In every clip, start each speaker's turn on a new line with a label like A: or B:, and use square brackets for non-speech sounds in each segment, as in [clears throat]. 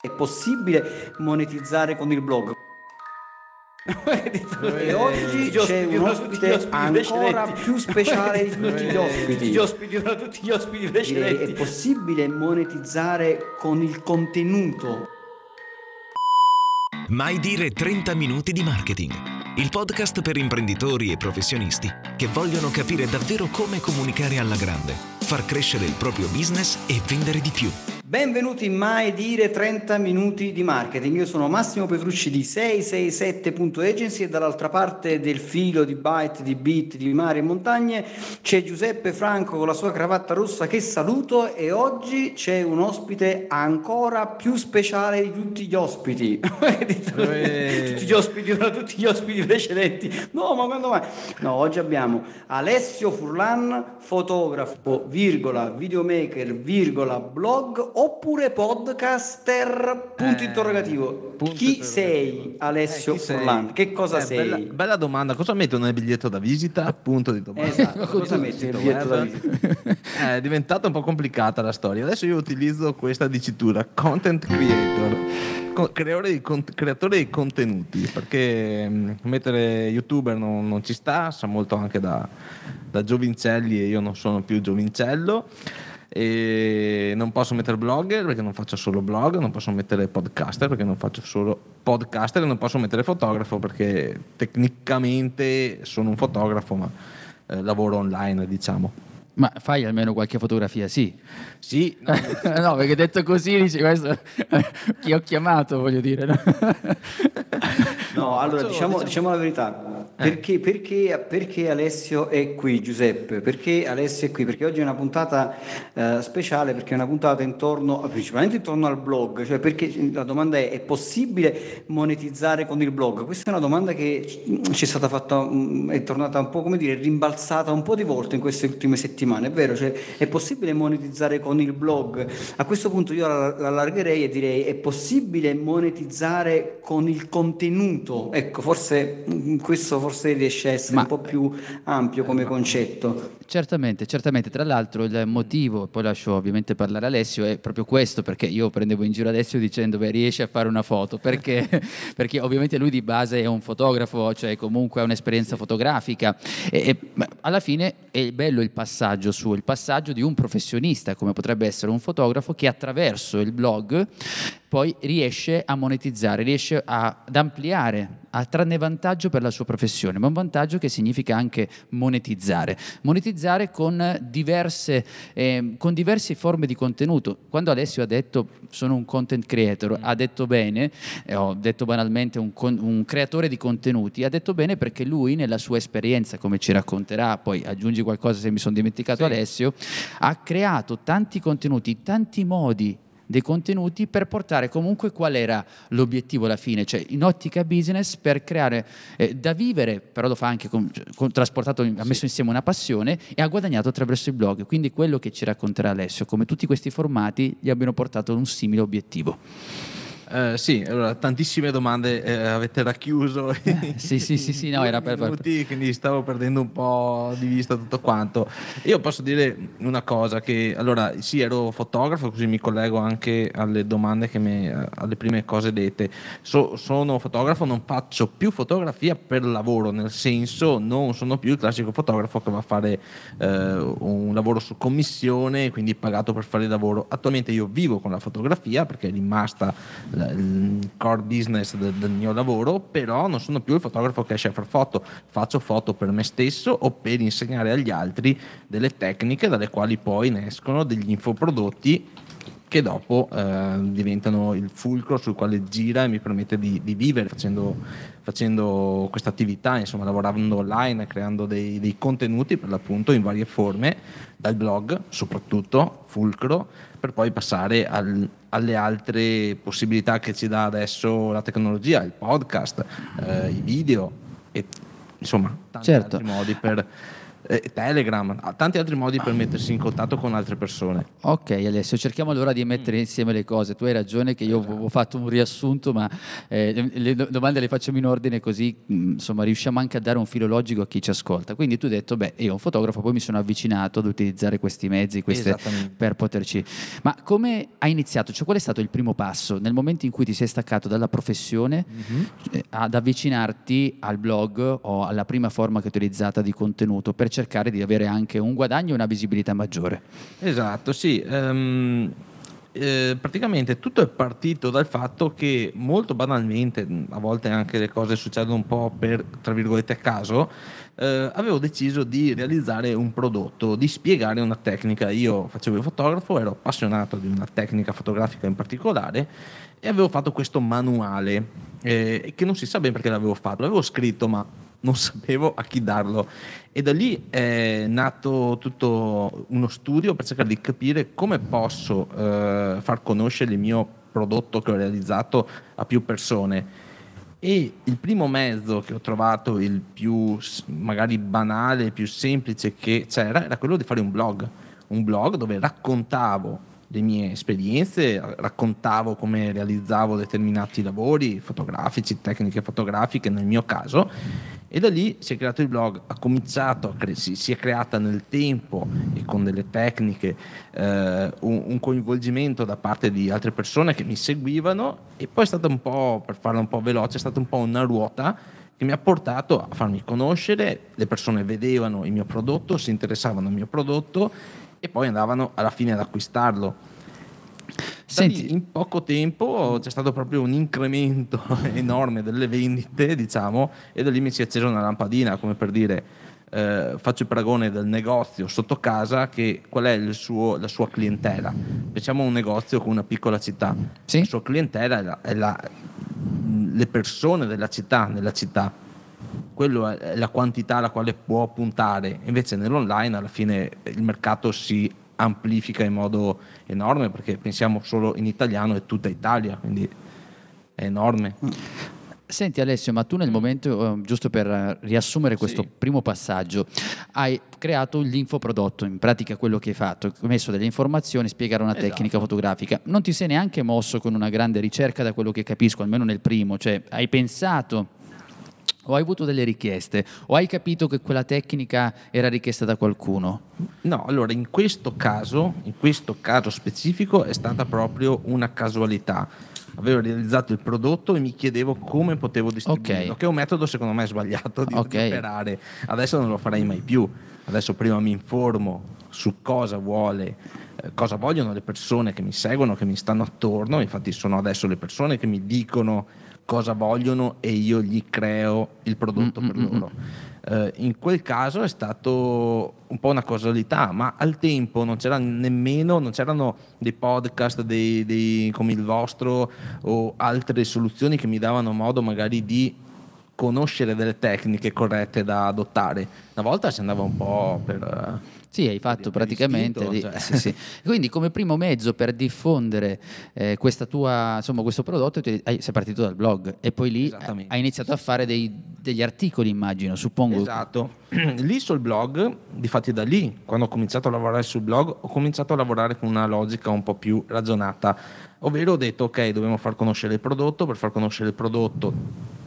A: È possibile monetizzare con il blog? e oggi c'è un ospite ancora più speciale di [laughs] tutti gli ospiti.
B: Gli ospiti, tutti gli ospiti precedenti.
A: È possibile monetizzare con il contenuto?
C: Mai dire 30 minuti di marketing. Il podcast per imprenditori e professionisti che vogliono capire davvero come comunicare alla grande, far crescere il proprio business e vendere di più.
A: Benvenuti in Mai Dire 30 Minuti di Marketing. Io sono Massimo Petrucci di 667.agency e dall'altra parte del filo di byte, di beat, di mari e montagne c'è Giuseppe Franco con la sua cravatta rossa che saluto e oggi c'è un ospite ancora più speciale di tutti gli ospiti. [laughs] tutti gli ospiti, tutti gli ospiti precedenti. No, ma quando mai? No, oggi abbiamo Alessio Furlan, fotografo, virgola, videomaker, virgola, blog oppure podcaster? Punto eh, interrogativo. Punto chi interrogativo. sei Alessio eh, Furlan? Che cosa eh, sei?
B: Bella, bella, domanda. Cosa metto nel biglietto da visita? Punto di domanda.
A: Esatto. [laughs] cosa metti nel biglietto da visita? [laughs]
B: Eh, è diventata un po' complicata la storia. Adesso io utilizzo questa dicitura content creator creatore di, creatore di, contenuti perché mm, mettere youtuber non, non, ci sta sa molto anche da, da giovincelli e io non sono più giovincello e non posso mettere blogger perché non faccio solo blog, non posso mettere podcaster perché non faccio solo podcaster e non posso mettere fotografo perché tecnicamente sono un fotografo ma eh, lavoro online diciamo.
D: Ma fai almeno qualche fotografia, sì.
B: Sì.
D: No, [laughs] no perché detto così dici questo [laughs] chi ho chiamato, voglio dire. No,
A: no allora diciamo, diciamo la verità perché, perché, perché, Alessio è qui, Giuseppe? Perché Alessio è qui? Perché oggi è una puntata eh, speciale, perché è una puntata intorno, principalmente intorno al blog, cioè perché la domanda è, è possibile monetizzare con il blog? Questa è una domanda che ci è stata fatta, mm, è tornata un po' come dire, rimbalzata un po' di volte in queste ultime settimane, è vero? Cioè, è possibile monetizzare con il blog? A questo punto io l'allargherei e direi, è possibile monetizzare con il contenuto? Ecco, forse mm, questo forse riesce a essere Ma, un po' più ampio come concetto.
D: Certamente, certamente. Tra l'altro il motivo, poi lascio ovviamente parlare Alessio, è proprio questo, perché io prendevo in giro Alessio dicendo beh riesce a fare una foto, perché, [laughs] perché ovviamente lui di base è un fotografo, cioè comunque ha un'esperienza fotografica e, e alla fine è bello il passaggio suo, il passaggio di un professionista come potrebbe essere un fotografo che attraverso il blog poi riesce a monetizzare, riesce a, ad ampliare, a trarne vantaggio per la sua professione, ma un vantaggio che significa anche monetizzare. Monetizzare con diverse, eh, con diverse forme di contenuto. Quando Alessio ha detto sono un content creator, ha detto bene, eh, ho detto banalmente un, un creatore di contenuti, ha detto bene perché lui nella sua esperienza, come ci racconterà, poi aggiungi qualcosa se mi sono dimenticato sì. Alessio, ha creato tanti contenuti, tanti modi dei contenuti per portare comunque qual era l'obiettivo alla fine, cioè in ottica business per creare eh, da vivere, però lo fa anche con, con trasportato, ha messo insieme una passione e ha guadagnato attraverso il blog. Quindi quello che ci racconterà Alessio, come tutti questi formati gli abbiano portato un simile obiettivo.
B: Eh, sì, allora, tantissime domande eh, avete racchiuso. [laughs]
D: sì, sì, sì, sì, no, era per...
B: Minuti, quindi stavo perdendo un po' di vista tutto quanto. Io posso dire una cosa, che allora sì, ero fotografo, così mi collego anche alle domande, che mi, alle prime cose dette. So, sono fotografo, non faccio più fotografia per lavoro, nel senso non sono più il classico fotografo che va a fare eh, un lavoro su commissione, quindi pagato per fare il lavoro. Attualmente io vivo con la fotografia perché è rimasta il core business del, del, mio lavoro, però non sono più il fotografo che esce a far foto, faccio foto per me stesso o per insegnare agli altri delle tecniche dalle quali poi ne escono degli infoprodotti che dopo eh, diventano il fulcro sul quale gira e mi permette di, di vivere facendo, facendo questa attività, insomma lavorando online, creando dei, dei, contenuti per l'appunto in varie forme, dal blog soprattutto, fulcro, per poi passare al, alle altre possibilità che ci dà adesso la tecnologia, il podcast, eh, i video e insomma tanti
D: certo.
B: altri modi per Telegram, tanti altri modi per mettersi in contatto con altre persone.
D: Ok Alessio, cerchiamo allora di mettere insieme le cose. Tu hai ragione che io avevo fatto un riassunto, ma eh, le, domande le facciamo in ordine così mh, insomma riusciamo anche a dare un filo logico a chi ci ascolta. Quindi tu hai detto, beh, io un fotografo, poi mi sono avvicinato ad utilizzare questi mezzi queste, per poterci... Ma come hai iniziato? Cioè qual è stato il primo passo nel momento in cui ti sei staccato dalla professione mm-hmm. ad avvicinarti al blog o alla prima forma che hai utilizzata di contenuto per cercare di avere anche un guadagno e una visibilità maggiore?
B: Esatto, sì. Um eh, praticamente tutto è partito dal fatto che molto banalmente, a volte anche le cose succedono un po' per, tra virgolette, caso, eh, avevo deciso di realizzare un prodotto, di spiegare una tecnica. Io facevo il fotografo, ero appassionato di una tecnica fotografica in particolare e avevo fatto questo manuale eh, che non si sa bene perché l'avevo fatto, l'avevo scritto ma non sapevo a chi darlo. E da lì è nato tutto uno studio per cercare di capire come posso eh, far conoscere il mio prodotto che ho realizzato a più persone. E il primo mezzo che ho trovato il più magari banale, il più semplice che c'era era quello di fare un blog. Un blog dove raccontavo le mie esperienze, raccontavo come realizzavo determinati lavori fotografici, tecniche fotografiche nel mio caso e da lì si è creato il blog, ha cominciato, si, si è creata nel tempo e con delle tecniche eh, un, un, coinvolgimento da parte di altre persone che mi seguivano e poi è stata un po', per farla un po' veloce, è stata un po' una ruota che mi ha portato a farmi conoscere, le persone vedevano il mio prodotto, si interessavano al mio prodotto e poi andavano alla fine ad acquistarlo. Senti, in poco tempo c'è stato proprio un incremento [laughs] enorme delle vendite, diciamo, e da lì mi si è accesa una lampadina, come per dire, eh, faccio il paragone del negozio sotto casa, che qual è suo, la sua clientela? Facciamo un negozio con una piccola città, sì? la sua clientela è, la, è la, le persone della città, nella città quello è la quantità alla quale può puntare, invece nell'online alla fine il mercato si amplifica in modo enorme perché pensiamo solo in italiano è tutta Italia, quindi è enorme.
D: Senti Alessio, ma tu nel momento, eh, giusto per riassumere questo sì. primo passaggio, hai creato l'infoprodotto, in pratica quello che hai fatto, hai messo delle informazioni, spiegare una esatto. tecnica fotografica. Non ti sei neanche mosso con una grande ricerca da quello che capisco, almeno nel primo, cioè hai pensato o hai avuto delle richieste? O hai capito che quella tecnica era richiesta da qualcuno?
B: No, allora in questo caso, in questo caso specifico è stata proprio una casualità. Avevo realizzato il prodotto e mi chiedevo come potevo distribuirlo, okay. che è un metodo secondo me sbagliato di, okay. di operare. Adesso non lo farei mai più. Adesso prima mi informo su cosa vuole eh, cosa vogliono le persone che mi seguono, che mi stanno attorno, infatti sono adesso le persone che mi dicono cosa vogliono e io gli creo il prodotto mm-hmm. per mm, loro. Uh, in quel caso è stato un po' una casualità, ma al tempo non c'era nemmeno, non c'erano dei podcast dei, dei, come il vostro o altre soluzioni che mi davano modo magari di conoscere delle tecniche corrette da adottare. Una volta si andava un po' per...
D: Sì, hai fatto praticamente. Iscritto, cioè. sì, sì. [laughs] Quindi, come primo mezzo per diffondere eh, tua, insomma, questo prodotto, sei partito dal blog e poi lì hai iniziato a fare dei, degli articoli, immagino, suppongo.
B: Esatto. [clears throat] lì sul blog, difatti da lì, quando ho cominciato a lavorare sul blog, ho cominciato a lavorare con una logica un po' più ragionata. Ovvero ho detto, ok, dobbiamo far conoscere il prodotto, per far conoscere il prodotto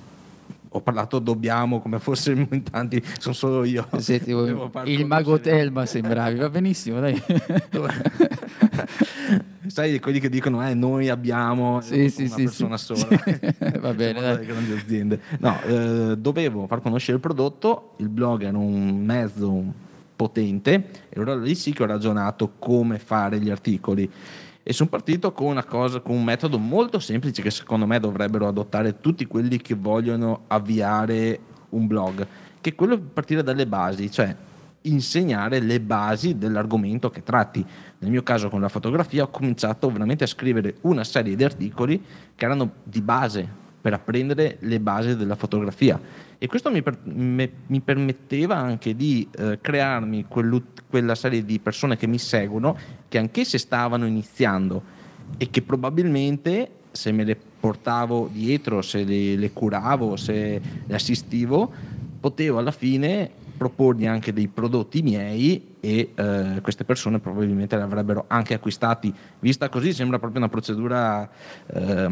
B: ho parlato dobbiamo come fossimo in [laughs] tanti, sono solo io.
D: Senti, il mago Telma sembravi, va benissimo, dai. [laughs]
B: Sai, quelli che dicono eh, noi abbiamo
D: sì, sì,
B: una
D: sì,
B: persona [laughs] sola.
D: va bene, dai.
B: grandi aziende. No, eh, dovevo far conoscere il prodotto, il blog era un mezzo potente e allora lì sì che ho ragionato come fare gli articoli e sono partito con cosa, con un metodo molto semplice che secondo me dovrebbero adottare tutti quelli che vogliono avviare un blog, che è quello di partire dalle basi, cioè insegnare le basi dell'argomento che tratti. Nel mio caso con la fotografia ho cominciato veramente a scrivere una serie di articoli che erano di base per apprendere le basi della fotografia. E questo mi, per, me, mi permetteva anche di eh, crearmi quella serie di persone che mi seguono che anch'esse stavano iniziando e che probabilmente se me le portavo dietro, se le, le curavo, se le assistivo, potevo alla fine proporgli anche dei prodotti miei e eh, queste persone probabilmente li avrebbero anche acquistati. Vista così sembra proprio una procedura eh,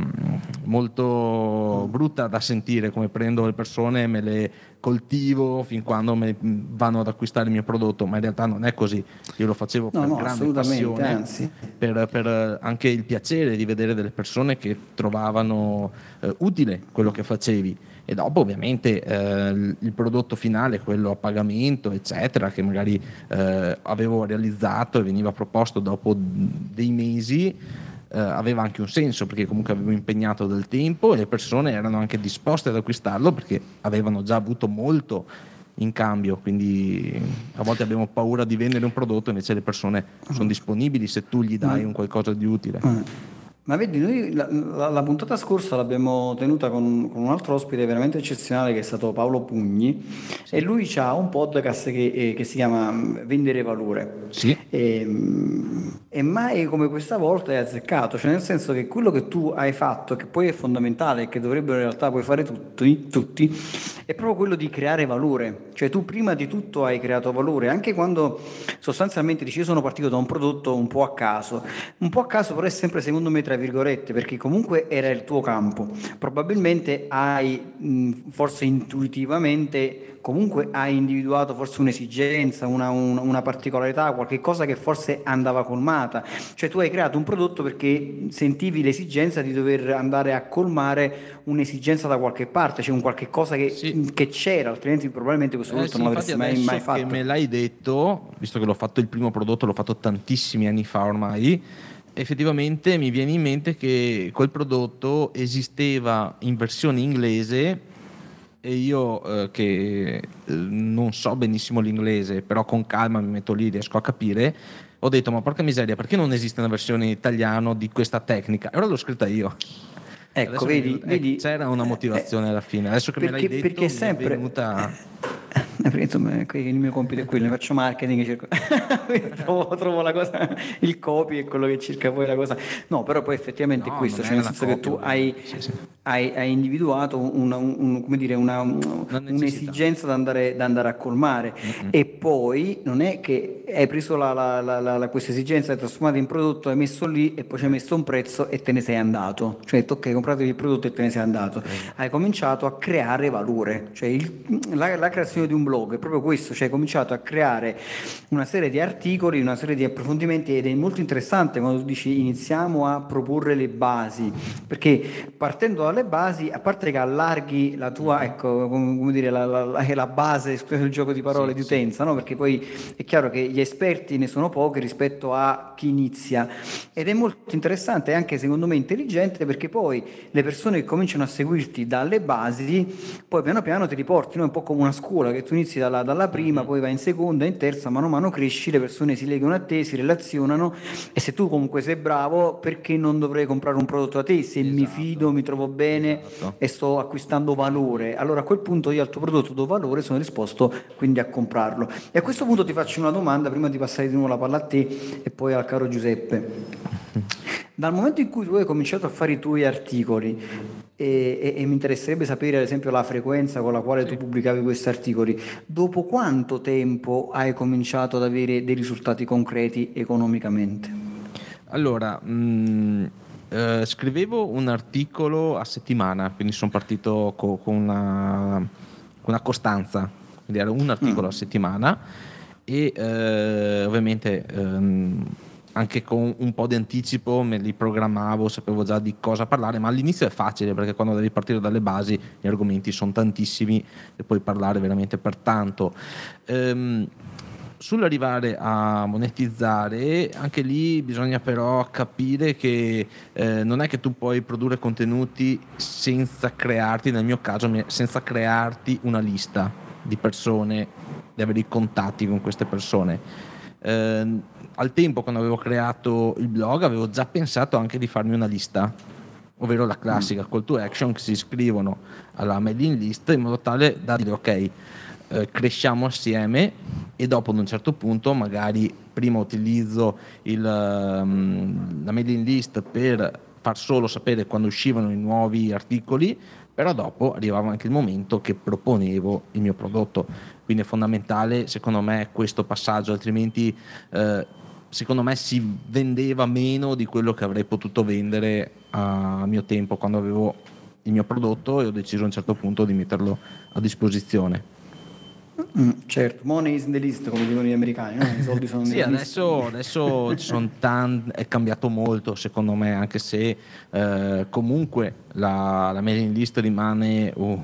B: molto brutta da sentire, come prendo le persone e me le coltivo fin quando me vanno ad acquistare il mio prodotto, ma in realtà non è così. Io lo facevo
A: No,
B: per
A: no,
B: grande passione,
A: anzi.
B: per, per anche il piacere di vedere delle persone che trovavano eh, utile quello che facevi e dopo ovviamente eh, il il prodotto finale, quello a pagamento, eccetera, che magari eh, avevo realizzato e veniva proposto dopo dei mesi, eh, aveva anche un senso perché comunque avevo impegnato del tempo e le persone erano anche disposte ad acquistarlo perché avevano già avuto molto in cambio, quindi a volte abbiamo paura di vendere un prodotto, invece le persone sono disponibili se tu gli dai un qualcosa di utile.
A: Ma vedi, noi la, la- la puntata scorsa l'abbiamo tenuta con, con un altro ospite veramente eccezionale che è stato Paolo Pugni e lui ha un podcast che, eh, che si chiama mm, Vendere Valore.
B: Sì.
A: E, mm, e mai come questa volta è azzeccato, cioè nel senso che quello che tu hai fatto, che poi è fondamentale e che dovrebbero in realtà poi fare tutti, tutti, è proprio quello di creare valore. Cioè tu prima di tutto hai creato valore, anche quando sostanzialmente dici io sono partito da un prodotto un po' a caso, un po' a caso però è sempre secondo me tra virgolette, perché comunque era il tuo campo. Probabilmente hai, forse intuitivamente, comunque hai individuato forse un'esigenza, una, un- una particolarità, qualche cosa che forse andava colmata. Cioè tu hai creato un prodotto perché sentivi l'esigenza di dover andare a colmare un'esigenza da qualche parte, cioè un qualche cosa che,
B: Sì.
A: che c'era, altrimenti probabilmente questo
B: Eh
A: prodotto
B: sì,
A: non l'avresti mai, mai fatto.
B: che me l'hai detto, visto che l'ho fatto il primo prodotto, l'ho fatto tantissimi anni fa ormai, effettivamente mi viene in mente che quel prodotto esisteva in versione inglese e io eh, che eh, non so benissimo l'inglese, però con calma mi metto lì, riesco a capire, ho detto ma porca miseria, perché non esiste una versione in italiano di questa tecnica? E ora l'ho scritta io.
A: Ecco,
B: mi
A: vedi,
B: venuta- eh,
A: vedi,
B: c'era una motivazione alla fine. Adesso che me l'hai
A: perché,
B: detto,
A: perché
B: mi è
A: sempre
B: venuta... [laughs] [laughs]
A: Perché insomma qui il mio compito è quello, ne faccio marketing, cerco- [laughs] trovo, trovo la cosa, il copy è quello che cerca poi la cosa. No, però poi effettivamente è
B: No,
A: questo,
B: non
A: cioè
B: è
A: nel senso che tu
B: copia,
A: hai.
B: Sì, sì.
A: hai- hai individuato una, un- dire, una- un'esigenza da andare, da andare a colmare e poi non è che hai preso la, la- la- questa esigenza, l'hai trasformata in prodotto, hai messo lì e poi ci hai messo un prezzo e te ne sei andato. Cioè, hai detto, ok, comprate il prodotto e te ne sei andato. Hai cominciato a creare valore, cioè il- la, la creazione di un blog è proprio questo, cioè hai cominciato a creare una serie di articoli, una serie di approfondimenti ed è molto interessante quando tu dici iniziamo a proporre le basi, perché partendo dalle basi, a parte che allarghi la tua, ecco, come dire, la, la- la- base, scusate il gioco di parole, di utenza, no? perché poi è chiaro che gli esperti ne sono pochi rispetto a chi inizia ed è molto interessante e anche secondo me intelligente perché poi le persone che cominciano a seguirti dalle basi, poi piano piano ti riporti, no? è un po' come una scuola che tu inizi dalla, dalla prima, poi vai in seconda, in terza, mano a mano cresci, le persone si legano a te, si relazionano e se tu comunque sei bravo, perché non dovrei comprare un prodotto da te? Se mi fido, mi trovo bene
B: Esatto.
A: e sto acquistando valore, allora a quel punto io al tuo prodotto do valore, sono disposto quindi a comprarlo. E a questo punto ti faccio una domanda prima di passare di nuovo la palla a te e poi al caro Giuseppe. Dal momento in cui tu hai cominciato a fare i tuoi articoli e, e- e mi interesserebbe sapere ad esempio la frequenza con la quale tu pubblicavi questi articoli, dopo quanto tempo hai cominciato ad avere dei risultati concreti economicamente?
B: Allora, mh, eh, scrivevo un articolo a settimana, quindi sono partito co- con, una, con una costanza, quindi era un articolo a settimana e eh, ovviamente ehm, anche con un po' di anticipo me li programmavo, sapevo già di cosa parlare, ma all'inizio è facile perché quando devi partire dalle basi gli argomenti sono tantissimi e puoi parlare veramente per tanto. Ehm, Sull'arrivare a monetizzare, anche lì bisogna però capire che eh, non è che tu puoi produrre contenuti senza crearti, nel mio caso, senza crearti una lista di persone, di avere i contatti con queste persone. Eh, al tempo, quando avevo creato il blog, avevo già pensato anche di farmi una lista, ovvero la classica call to action che si iscrivono alla mailing list in modo tale da dire ok, eh, cresciamo assieme e dopo ad un certo punto magari prima utilizzo il, ehm, la mailing list per far solo sapere quando uscivano i nuovi articoli, però dopo arrivava anche il momento che proponevo il mio prodotto. Quindi è fondamentale, secondo me, questo passaggio, altrimenti eh, secondo me si vendeva meno di quello che avrei potuto vendere a mio tempo quando avevo il mio prodotto e ho deciso a un certo punto di metterlo a disposizione.
A: Mm, certo, money is in the list, come dicono gli americani, no? i soldi sono
B: sì, adesso, adesso sono tan- è cambiato molto secondo me, anche se eh, comunque la, la mailing list rimane un,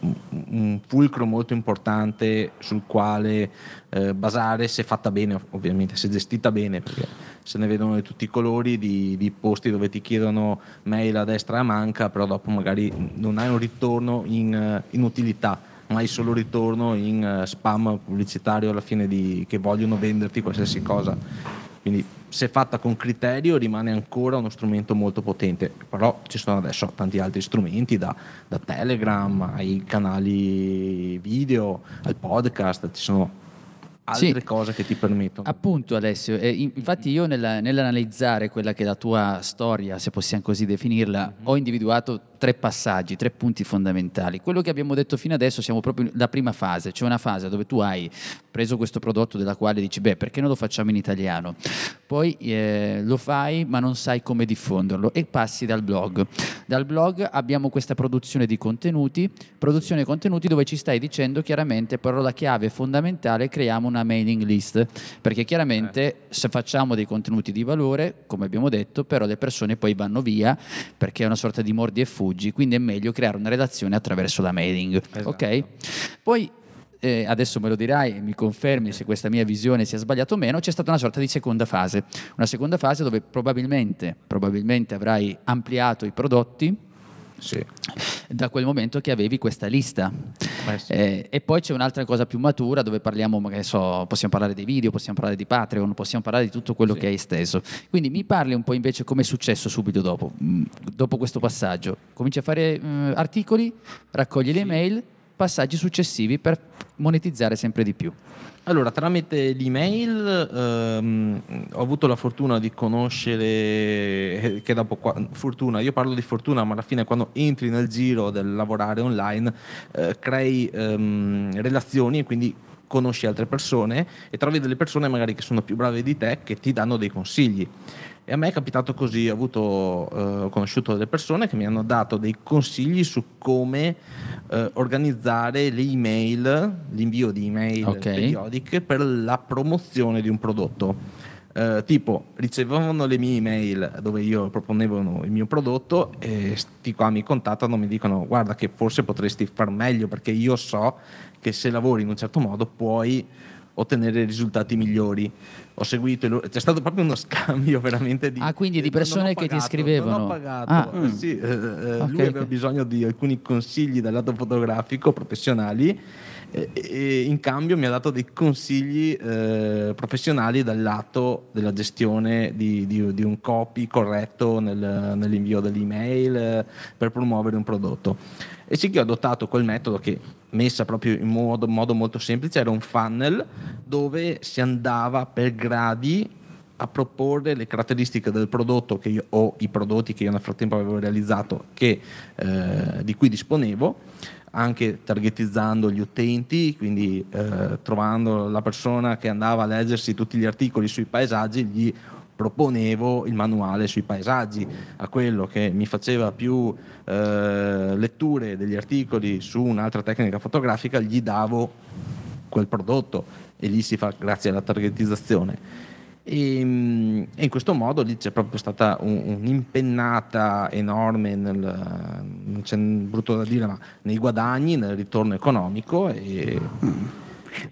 B: un, un, fulcro molto importante sul quale eh, basare se fatta bene, ovviamente, se gestita bene, perché se ne vedono di tutti i colori di, di posti dove ti chiedono mail a destra e a manca, però dopo magari non hai un ritorno in, in utilità ma hai solo ritorno in uh, spam pubblicitario alla fine di, che vogliono venderti qualsiasi cosa. Quindi se fatta con criterio rimane ancora uno strumento molto potente, però ci sono adesso tanti altri strumenti da, da Telegram ai canali video, al podcast, ci sono altre sì, cose che ti permettono.
D: Appunto Alessio, eh, infatti io nella, nell'analizzare quella che è la tua storia, se possiamo così definirla, mm-hmm. ho individuato tre passaggi, tre punti fondamentali. Quello che abbiamo detto fino adesso siamo proprio la prima fase, cioè una fase dove tu hai preso questo prodotto della quale dici, beh, perché non lo facciamo in italiano? Poi eh, lo fai ma non sai come diffonderlo e passi dal blog. Dal blog abbiamo questa produzione di contenuti, produzione di contenuti dove ci stai dicendo chiaramente, parola chiave fondamentale, creiamo una mailing list, perché chiaramente eh. se facciamo dei contenuti di valore, come abbiamo detto, però le persone poi vanno via perché è una sorta di mordi e fuggi, quindi è meglio creare una relazione attraverso la mailing. Esatto. Ok? Poi eh, adesso me lo dirai, mi confermi se questa mia visione sia sbagliata o meno, c'è stata una sorta di seconda fase, una seconda fase dove probabilmente, probabilmente avrai ampliato i prodotti,
B: sì.
D: da quel momento che avevi questa lista. Eh sì. eh, e poi c'è un'altra cosa più matura dove parliamo, magari so, possiamo parlare dei video, possiamo parlare di Patreon, possiamo parlare di tutto quello sì. che hai esteso. Quindi mi parli un po' invece come è successo subito dopo, mm, dopo questo passaggio. Cominci a fare uh, articoli, raccogli le email, passaggi successivi per monetizzare sempre di più.
B: Allora, tramite l'email ehm, ho avuto la fortuna di conoscere, eh, che dopo, fortuna, io parlo di fortuna, ma alla fine quando entri nel giro del lavorare online, eh, crei ehm, relazioni e quindi conosci altre persone e trovi delle persone magari che sono più brave di te che ti danno dei consigli. E a me è capitato così, ho, avuto, eh, ho conosciuto delle persone che mi hanno dato dei consigli su come eh, organizzare le email, l'invio di email okay. periodiche per la promozione di un prodotto. Uh, tipo ricevevano le mie email dove io proponevo il mio prodotto e sti qua mi contattano mi dicono guarda che forse potresti far meglio perché io so che se lavori in un certo modo puoi ottenere risultati migliori. Ho seguito, c'è stato proprio uno [laughs] scambio veramente di...
D: Ah, quindi di persone
B: pagato,
D: che ti scrivevano.
B: Non ho pagato, ah, eh, sì, eh, eh, okay, lui aveva bisogno di alcuni consigli dal lato fotografico professionali e, e in cambio mi ha dato dei consigli eh, professionali dal lato della gestione di, di, di un copy corretto nel, nell'invio dell'email eh, per promuovere un prodotto. E sì che ho adottato quel metodo che, messa proprio in modo, modo molto semplice, era un funnel dove si andava per gradi a proporre le caratteristiche del prodotto che io, o i prodotti che io nel frattempo avevo realizzato che, eh, di cui disponevo anche targetizzando gli utenti, quindi eh, trovando la persona che andava a leggersi tutti gli articoli sui paesaggi, gli proponevo il manuale sui paesaggi, a quello che mi faceva più eh, letture degli articoli su un'altra tecnica fotografica, gli davo quel prodotto e lì si fa grazie alla targetizzazione. E, e in questo modo lì c'è proprio stata un, un'impennata enorme, nel, non c'è brutto da dire, ma nei guadagni, nel ritorno economico. E, mm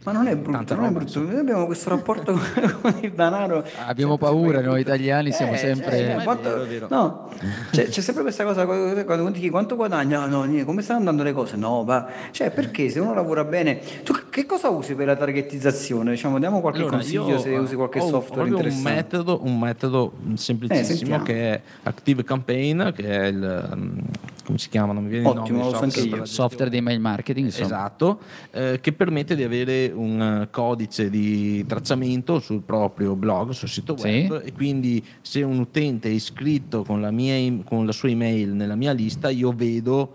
A: ma non è brutto, non è brutto. Noi abbiamo questo rapporto [laughs] con il denaro.
D: Abbiamo cioè, paura, noi [laughs] italiani siamo eh, sempre...
A: Cioè, quanto, no, c'è, c'è, sempre questa cosa, quando ti chiedi quanto guadagna, no, no, come stanno andando le cose? No, va. Cioè, perché se uno lavora bene... Tu che cosa usi per la targetizzazione? Diciamo, diamo qualche allora, consiglio se usi qualche software interessante.
B: Un metodo, un metodo semplicissimo eh, che è Active Campaign, che è il come si chiamano? Mi viene il
A: Ottimo,
B: nome,
A: lo so anche
B: software
A: io.
D: Software di email marketing, insomma.
B: Esatto, eh, che permette di avere un codice di tracciamento sul proprio blog, sul sito web e quindi se un utente è iscritto con la, mia, con la sua email nella mia lista io vedo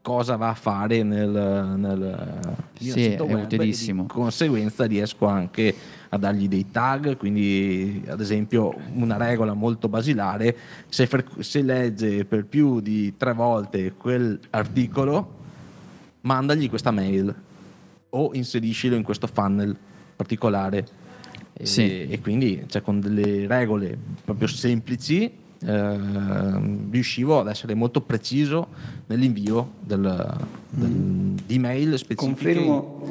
B: cosa va a fare nel, nel mio
D: Sì,
B: sito
D: è
B: web
D: utilissimo.
B: e di conseguenza riesco anche a dargli dei tag, quindi ad esempio una regola molto basilare, se, fre- se legge per più di tre volte quell'articolo, mandagli questa mail o inseriscilo in questo funnel particolare. E,
D: Sì.
B: e quindi cioè, con delle regole proprio semplici ehm, riuscivo ad essere molto preciso nell'invio del, del, di mail specifiche.
A: Confermo.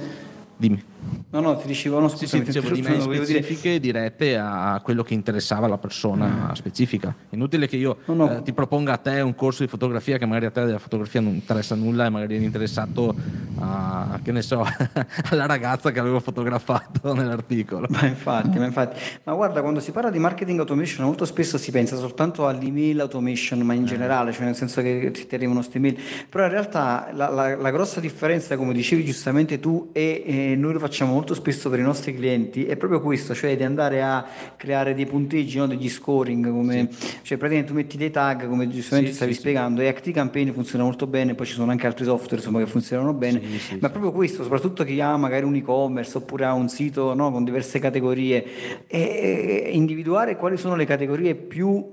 B: Dimmi.
A: No, no, ti dicevo, no,
B: Sì,
A: scusami,
B: sì, dicevo di
A: dire-
B: specifiche dirette a quello che interessava la persona specifica. Inutile che io
A: No, no.
B: eh, ti proponga a te un corso di fotografia che magari a te della fotografia non interessa nulla e magari eri interessato a, che ne so, [laughs] alla ragazza che avevo fotografato [laughs] nell'articolo.
A: Ma infatti, ma infatti, ma guarda, quando si parla di marketing automation molto spesso si pensa soltanto all'email automation, ma in generale, cioè nel senso che ti arrivano queste email, però in realtà la, la- la grossa differenza, come dicevi giustamente tu, e, e noi lo facciamo molto spesso per i nostri clienti, è proprio questo, cioè di andare a creare dei punteggi, no, degli scoring, come, cioè praticamente tu metti dei tag, come giustamente
B: Sì,
A: stavi
B: sì, sì.
A: spiegando, e ActiveCampaign funziona molto bene, poi ci sono anche altri software insomma, che funzionano bene,
B: Sì, sì,
A: ma proprio questo, soprattutto chi ha magari un e-commerce oppure ha un sito no, con diverse categorie, e- individuare quali sono le categorie più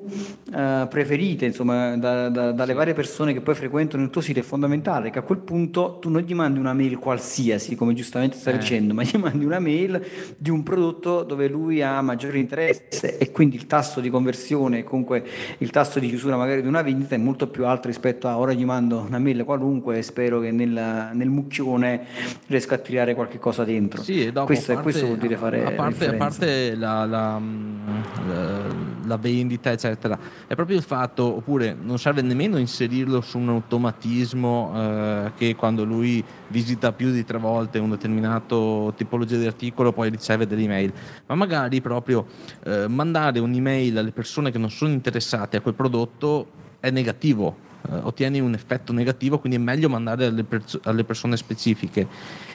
A: eh, preferite insomma, da- da- dalle varie persone che poi frequentano il tuo sito è fondamentale, che a quel punto tu non gli mandi una mail qualsiasi, come giustamente stavi
B: Eh.
A: dicendo, ma gli mandi una mail di un prodotto dove lui ha maggiore interesse e quindi il tasso di conversione, comunque il tasso di chiusura magari di una vendita è molto più alto rispetto a ora gli mando una mail qualunque e spero che nel, nel mucchione riesca a tirare qualche cosa dentro.
B: Sì, dopo,
A: questo,
B: a parte-
A: questo vuol dire fare
B: a
A: la
B: parte, a parte la, la, mm, la- la vendita, eccetera, è proprio il fatto, oppure non serve nemmeno inserirlo su un automatismo eh, che quando lui visita più di tre volte un determinato tipologia di articolo poi riceve delle email, ma magari proprio eh, mandare un'email alle persone che non sono interessate a quel prodotto è negativo, eh, ottieni un effetto negativo, quindi è meglio mandare alle, perso- alle persone specifiche.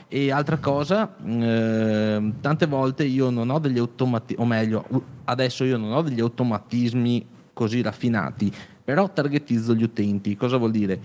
B: E altra cosa, ehm, tante volte io non ho degli automatismi, o meglio, adesso io non ho degli automatismi così raffinati, però targetizzo gli utenti. Cosa vuol dire?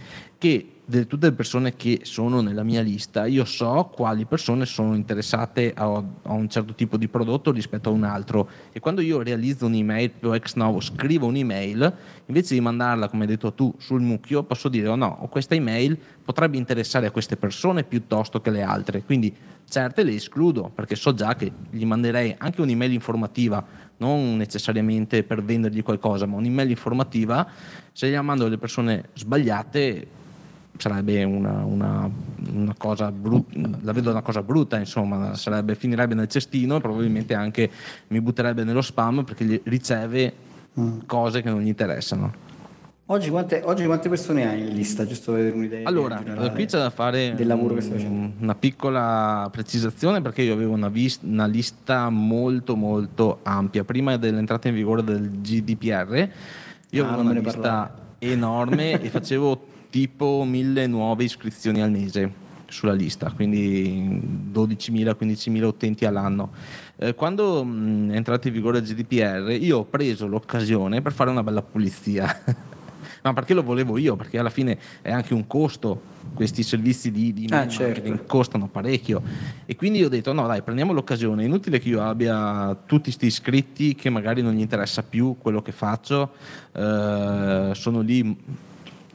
B: Che di tutte le persone che sono nella mia lista, io so quali persone sono interessate a, a un certo tipo di prodotto rispetto a un altro. E quando io realizzo un'email, proprio ex novo, scrivo un'email, invece di mandarla, come hai detto tu, sul mucchio, posso dire: oh no, questa email potrebbe interessare a queste persone piuttosto che le altre. Quindi certe le escludo perché so già che gli manderei anche un'email informativa, non necessariamente per vendergli qualcosa, ma un'email informativa. Se gliela mando alle persone sbagliate, sarebbe una, una- una cosa brutta, la vedo una cosa brutta, insomma, sarebbe- finirebbe nel cestino e probabilmente anche mi butterebbe nello spam perché riceve cose che non gli interessano.
A: Oggi quante, oggi quante persone hai in lista, giusto per avere un'idea?
B: Allora,
A: generale
B: qui c'è da fare
A: del lavoro che
B: un-
A: stai facendo.
B: una piccola precisazione perché io avevo una, vis- una lista molto molto ampia. Prima dell'entrata in vigore del GDPR io
A: Ah,
B: avevo una lista enorme [laughs] e facevo tipo mille nuove iscrizioni al mese sulla lista, quindi 12.000-15.000 utenti all'anno. Eh, quando mh, è entrato in vigore il GDPR io ho preso l'occasione per fare una bella pulizia. [laughs] Ma perché lo volevo io? Perché alla fine è anche un costo, questi servizi di, di
A: Ah, certo.
B: costano parecchio. E quindi ho detto: no, dai, prendiamo l'occasione. È inutile che io abbia tutti questi iscritti che magari non gli interessa più quello che faccio, eh, sono lì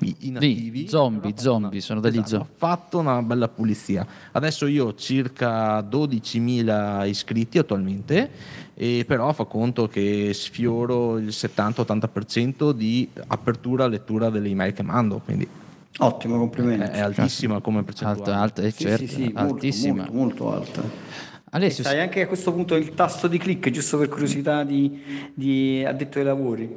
B: i- inattivi.
D: zombie,
B: fatto
D: zombie,
B: una-
D: sono degli
B: esatto,
D: zombie.
B: Ho fatto una bella pulizia. Adesso io ho circa 12.000 iscritti attualmente, e però fa conto che sfioro il 70-80% di apertura lettura delle email che mando, quindi
A: Ottimo, complimenti.
B: è, è altissima come percentuale.
D: Alta, alta, eh,
A: Sì,
D: certo,
A: sì, sì, molto,
D: altissima.
A: molto, molto alta.
D: Alessio,
A: Sai anche a questo punto il tasso di click, giusto per curiosità di, di addetto ai lavori?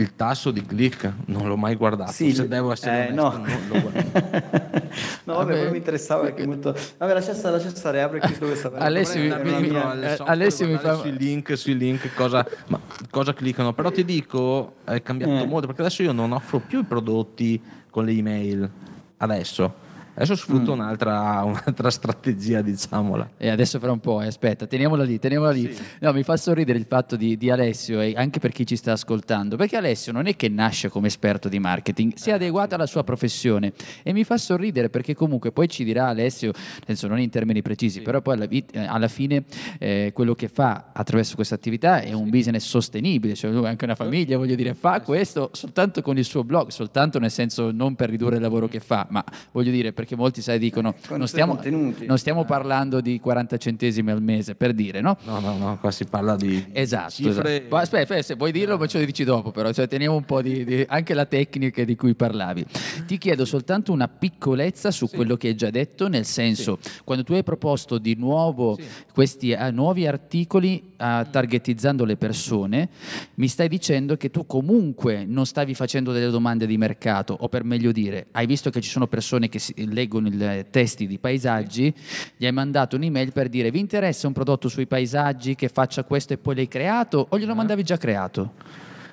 B: Il tasso di click non l'ho mai guardato,
A: Sì,
B: se devo essere
A: eh,
B: onesto,
A: no.
B: non lo guardo. [laughs]
A: no, vabbè,
D: Vabbè.
A: poi mi interessava perché molto... Vabbè, lascia stare, lascia stare, apre qui su questa
D: Alessio, mi- mi-
A: mia-
D: eh, Alessio mi fa-
B: sui link, sui link, cosa... Ma cosa cliccano, però ti dico, è cambiato
A: Eh.
B: molto perché adesso io non offro più i prodotti con le email. Adesso. Adesso sfrutto un'altra, [laughs] un'altra strategia, diciamola.
D: E adesso fra un po', eh, aspetta, teniamola lì, teniamola lì. No, mi fa sorridere il fatto di, di Alessio e anche per chi ci sta ascoltando, perché Alessio non è che nasce come esperto di marketing, si è adeguato alla sua professione. E mi fa sorridere perché comunque poi ci dirà Alessio, nel senso non in termini precisi, però poi alla, vi- eh, alla fine eh, quello che fa attraverso questa attività è un business sostenibile, cioè lui anche una famiglia, voglio dire, fa questo soltanto con il suo blog, soltanto nel senso non per ridurre il lavoro che fa, ma voglio dire perché molti sai dicono
A: Con
D: non stiamo, non stiamo parlando di 40 centesimi al mese per dire, no?
B: No, no, no, qua si parla di
D: Esatto,
B: cifre.
D: esatto. Ma Aspetta, aspetta, se vuoi dirlo, poi ce lo dici dopo, però cioè, teniamo un po' di, di- anche la tecnica di cui parlavi. Ti chiedo soltanto una piccolezza su quello che hai già detto, nel senso, quando tu hai proposto di nuovo questi eh, nuovi articoli eh, targetizzando le persone, mi stai dicendo che tu comunque non stavi facendo delle domande di mercato, o per meglio dire, hai visto che ci sono persone che si- leggono i testi di paesaggi, gli hai mandato un'email per dire vi interessa un prodotto sui paesaggi che faccia questo e poi l'hai creato o glielo mandavi già creato?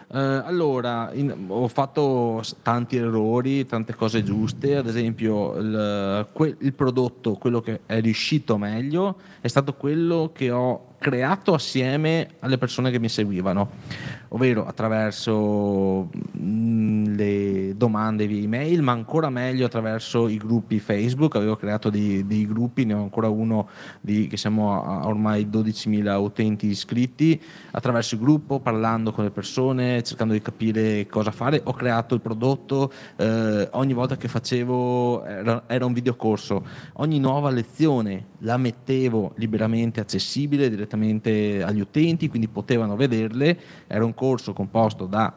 B: Eh, allora, in- ho fatto tanti errori, tante cose giuste, ad esempio il, que- il prodotto, quello che è riuscito meglio, è stato quello che ho creato assieme alle persone che mi seguivano, ovvero attraverso mm, le domande via email, ma ancora meglio attraverso i gruppi Facebook, avevo creato dei, dei gruppi, ne ho ancora uno di, che siamo a, ormai 12.000 utenti iscritti, attraverso il gruppo, parlando con le persone, cercando di capire cosa fare, ho creato il prodotto, eh, ogni volta che facevo era, era un videocorso, ogni nuova lezione la mettevo liberamente accessibile direttamente agli utenti, quindi potevano vederle, era un corso composto da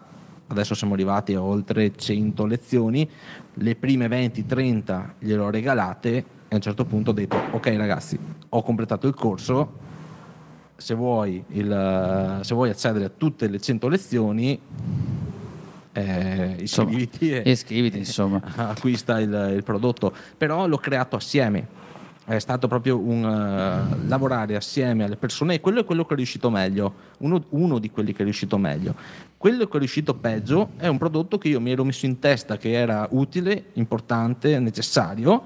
B: adesso siamo arrivati a oltre 100 lezioni, le prime 20-30 gliele ho regalate e a un certo punto ho detto ok ragazzi ho completato il corso, se vuoi, il- se vuoi accedere a tutte le 100 lezioni eh,
D: Insomma,
B: iscriviti e,
D: iscriviti, insomma. [laughs]
B: acquista il, il prodotto, però l'ho creato assieme. È stato proprio un eh, lavorare assieme alle persone e quello è quello che è riuscito meglio, uno, uno di quelli che è riuscito meglio. Quello che è riuscito peggio è un prodotto che io mi ero messo in testa che era utile, importante, necessario,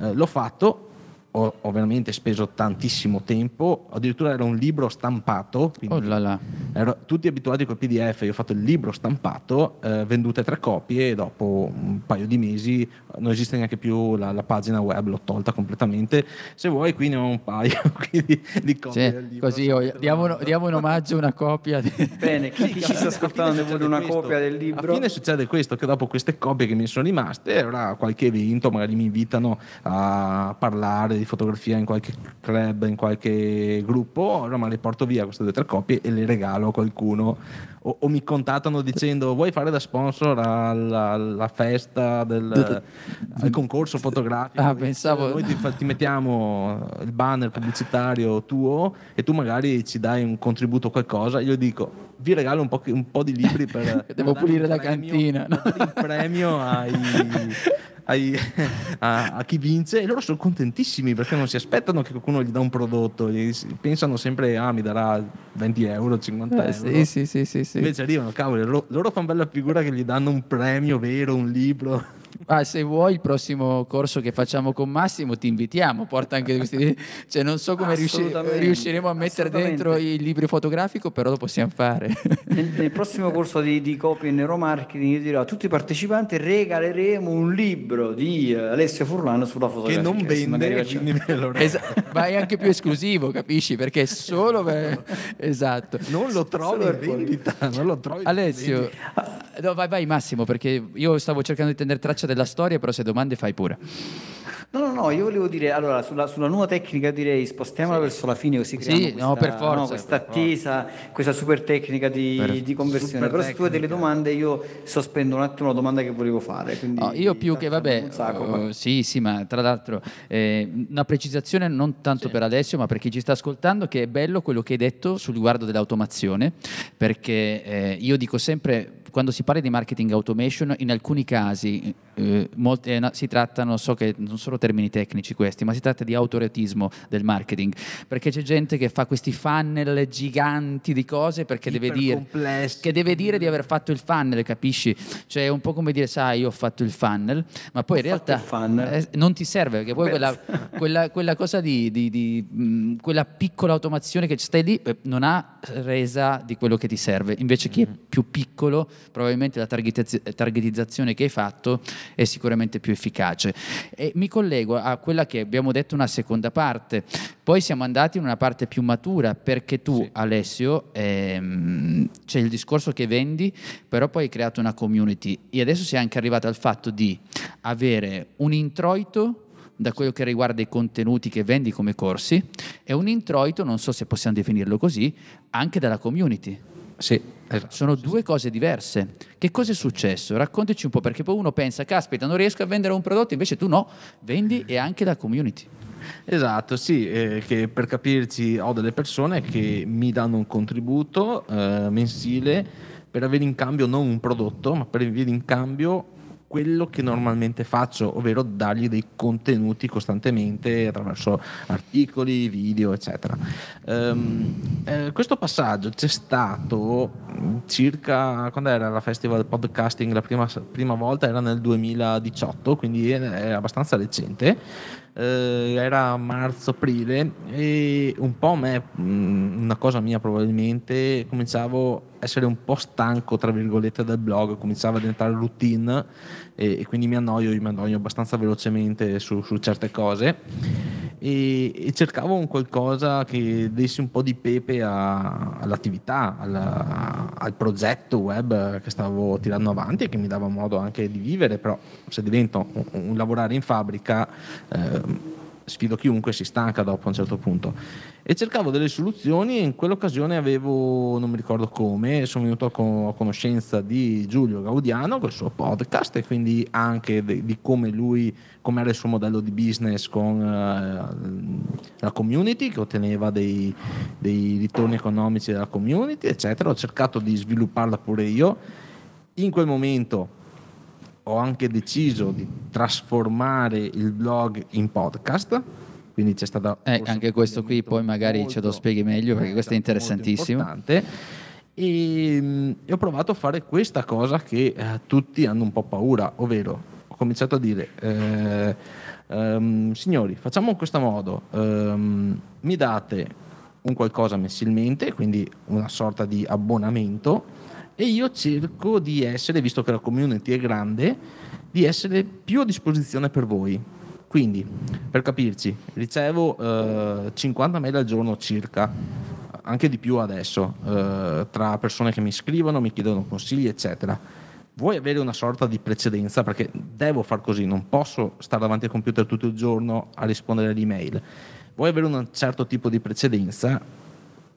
B: eh, l'ho fatto, ho, ho veramente speso tantissimo tempo, addirittura era un libro stampato,
D: Oh là là.
B: ero tutti abituati col PDF, io ho fatto il libro stampato, eh, vendute tre copie e dopo un paio di mesi non esiste neanche più la, la pagina web, l'ho tolta completamente. Se vuoi qui ne ho un paio [laughs] quindi, di copie
D: Sì,
B: del libro.
D: così oh, diamo, un- diamo un omaggio, una copia. di- [laughs]
A: Bene, chi, chi ci sta ascoltando ne [laughs] vuole una
B: Questo-
A: copia del libro?
B: A fine succede questo, che dopo queste copie che mi sono rimaste, avrà qualche evento, magari mi invitano a parlare di fotografia in qualche club, in qualche gruppo, allora me le porto via queste due o tre copie e le regalo a qualcuno. O, o mi contattano dicendo vuoi fare da sponsor alla, alla festa del al concorso fotografico?
D: Ah, pensavo-
B: Noi ti, ti mettiamo il banner pubblicitario tuo e tu magari ci dai un contributo qualcosa. Io dico vi regalo un po', un po' di libri per [laughs]
D: Devo pulire
B: un
D: la
B: premio-
D: cantina, no?
B: un premio ai, ai- [laughs] a, a chi vince e loro sono contentissimi perché non si aspettano che qualcuno gli dà un prodotto pensano sempre ah mi darà 20 euro 50
D: Eh,
B: euro
D: sì, sì, sì, sì, sì.
B: invece arrivano cavolo loro, loro fanno bella figura che gli danno un premio vero un libro
D: Ah, se vuoi il prossimo corso che facciamo con Massimo ti invitiamo, porta anche questi cioè non so come riusciremo a mettere dentro il libro fotografico, però lo possiamo fare.
A: Nel, nel prossimo corso di, di copy e neuromarketing io dirò a tutti i partecipanti regaleremo un libro di Alessio Furlano sulla
B: che
A: fotografia.
B: non
A: Adesso magari
B: vende
A: facciamo-
B: quindi me lo
D: Esa- ma è anche più esclusivo, capisci? Perché è solo per... [laughs] esatto.
B: non lo trovi
A: Solo
B: in vendita non lo trovi in
D: Alessio,
B: vendita.
D: no, vai, vai Massimo, perché io stavo cercando di tenere traccia della storia, però se domande fai pure.
A: No, no, no, io volevo dire, allora, sulla, sulla nuova tecnica direi spostiamola verso la fine così
D: Sì,
A: creiamo
D: no,
A: questa,
D: per forza,
A: no, questa
D: per
A: attesa, questa super tecnica di,
D: Per-
A: di conversione. Però se tu hai delle
B: tecnica.
A: domande io sospendo un attimo la domanda che volevo fare. quindi
D: No, io più che vabbè,
A: sacco,
D: eh, sì, sì, ma tra l'altro eh, una precisazione non tanto per Alessio, ma per chi ci sta ascoltando, che è bello quello che hai detto sul riguardo dell'automazione, perché eh, io dico sempre, quando si parla di marketing automation, in alcuni casi eh, molte, no, si trattano, so che non sono termini tecnici questi, ma si tratta di autoretismo del marketing, perché c'è gente che fa questi funnel giganti di cose perché deve dire, che deve dire di aver fatto il funnel, capisci? Cioè è un po' come dire, sai, io ho fatto il funnel, ma poi
A: Ho
D: in realtà eh, non ti serve, perché poi quella, quella- quella cosa di, di- di, mh, quella piccola automazione che stai lì eh, non ha resa di quello che ti serve. Invece chi è più piccolo, probabilmente la targetizz- targetizzazione che hai fatto è sicuramente più efficace. E mi collego a quella che abbiamo detto una seconda parte. Poi siamo andati in una parte più matura perché tu, Alessio, ehm, c'è il discorso che vendi, però poi hai creato una community e adesso sei anche arrivato al fatto di avere un introito da quello che riguarda i contenuti che vendi come corsi e un introito, non so se possiamo definirlo così, anche dalla community.
B: Sì, esatto.
D: Sono due cose diverse. Che cosa è successo? Raccontaci un po', perché poi uno pensa, caspita, non riesco a vendere un prodotto, invece tu no, vendi e anche la community.
B: Esatto, sì, eh, che per capirci ho delle persone che mi danno un contributo eh, mensile per avere in cambio non un prodotto, ma per avere in cambio quello che normalmente faccio, ovvero dargli dei contenuti costantemente attraverso articoli, video, eccetera. Ehm, eh, questo passaggio c'è stato mh, circa quando era la Festival Podcasting la prima, prima volta, era nel 2018, quindi è, abbastanza recente. Eh, era marzo-aprile e un po' me, mh, una cosa mia probabilmente, cominciavo a essere un po' stanco, tra virgolette, del blog, cominciava a diventare routine e, e quindi mi annoio, io mi annoio abbastanza velocemente su, su certe cose e, e cercavo un qualcosa che desse un po' di pepe a- all'attività, alla- al progetto web che stavo tirando avanti e che mi dava modo anche di vivere, però se divento un, un lavorare in fabbrica ehm, sfido chiunque, si stanca dopo a un certo punto. E cercavo delle soluzioni e in quell'occasione avevo, non mi ricordo come, sono venuto a, co- a conoscenza di Giulio Gaudiano col suo podcast e quindi anche di come lui, come era il suo modello di business con eh, la community, che otteneva dei, dei ritorni economici dalla community, eccetera. Ho cercato di svilupparla pure io. In quel momento ho anche deciso di trasformare il blog in podcast. Quindi c'è stata
D: Eh, anche questo qui poi magari ce lo spieghi meglio, perché
B: eh,
D: questo è interessantissimo.
B: E, e ho provato a fare questa cosa che eh, tutti hanno un po' paura, ovvero ho cominciato a dire eh, ehm, signori facciamo in questo modo ehm, mi date un qualcosa mensilmente quindi una sorta di abbonamento e io cerco di essere visto che la community è grande di essere più a disposizione per voi quindi per capirci ricevo eh, 50 mail al giorno circa anche di più adesso, eh, tra persone che mi scrivono, mi chiedono consigli, eccetera. Vuoi avere una sorta di precedenza? Perché devo far così, non posso stare davanti al computer tutto il giorno a rispondere alle email. Vuoi avere un certo tipo di precedenza?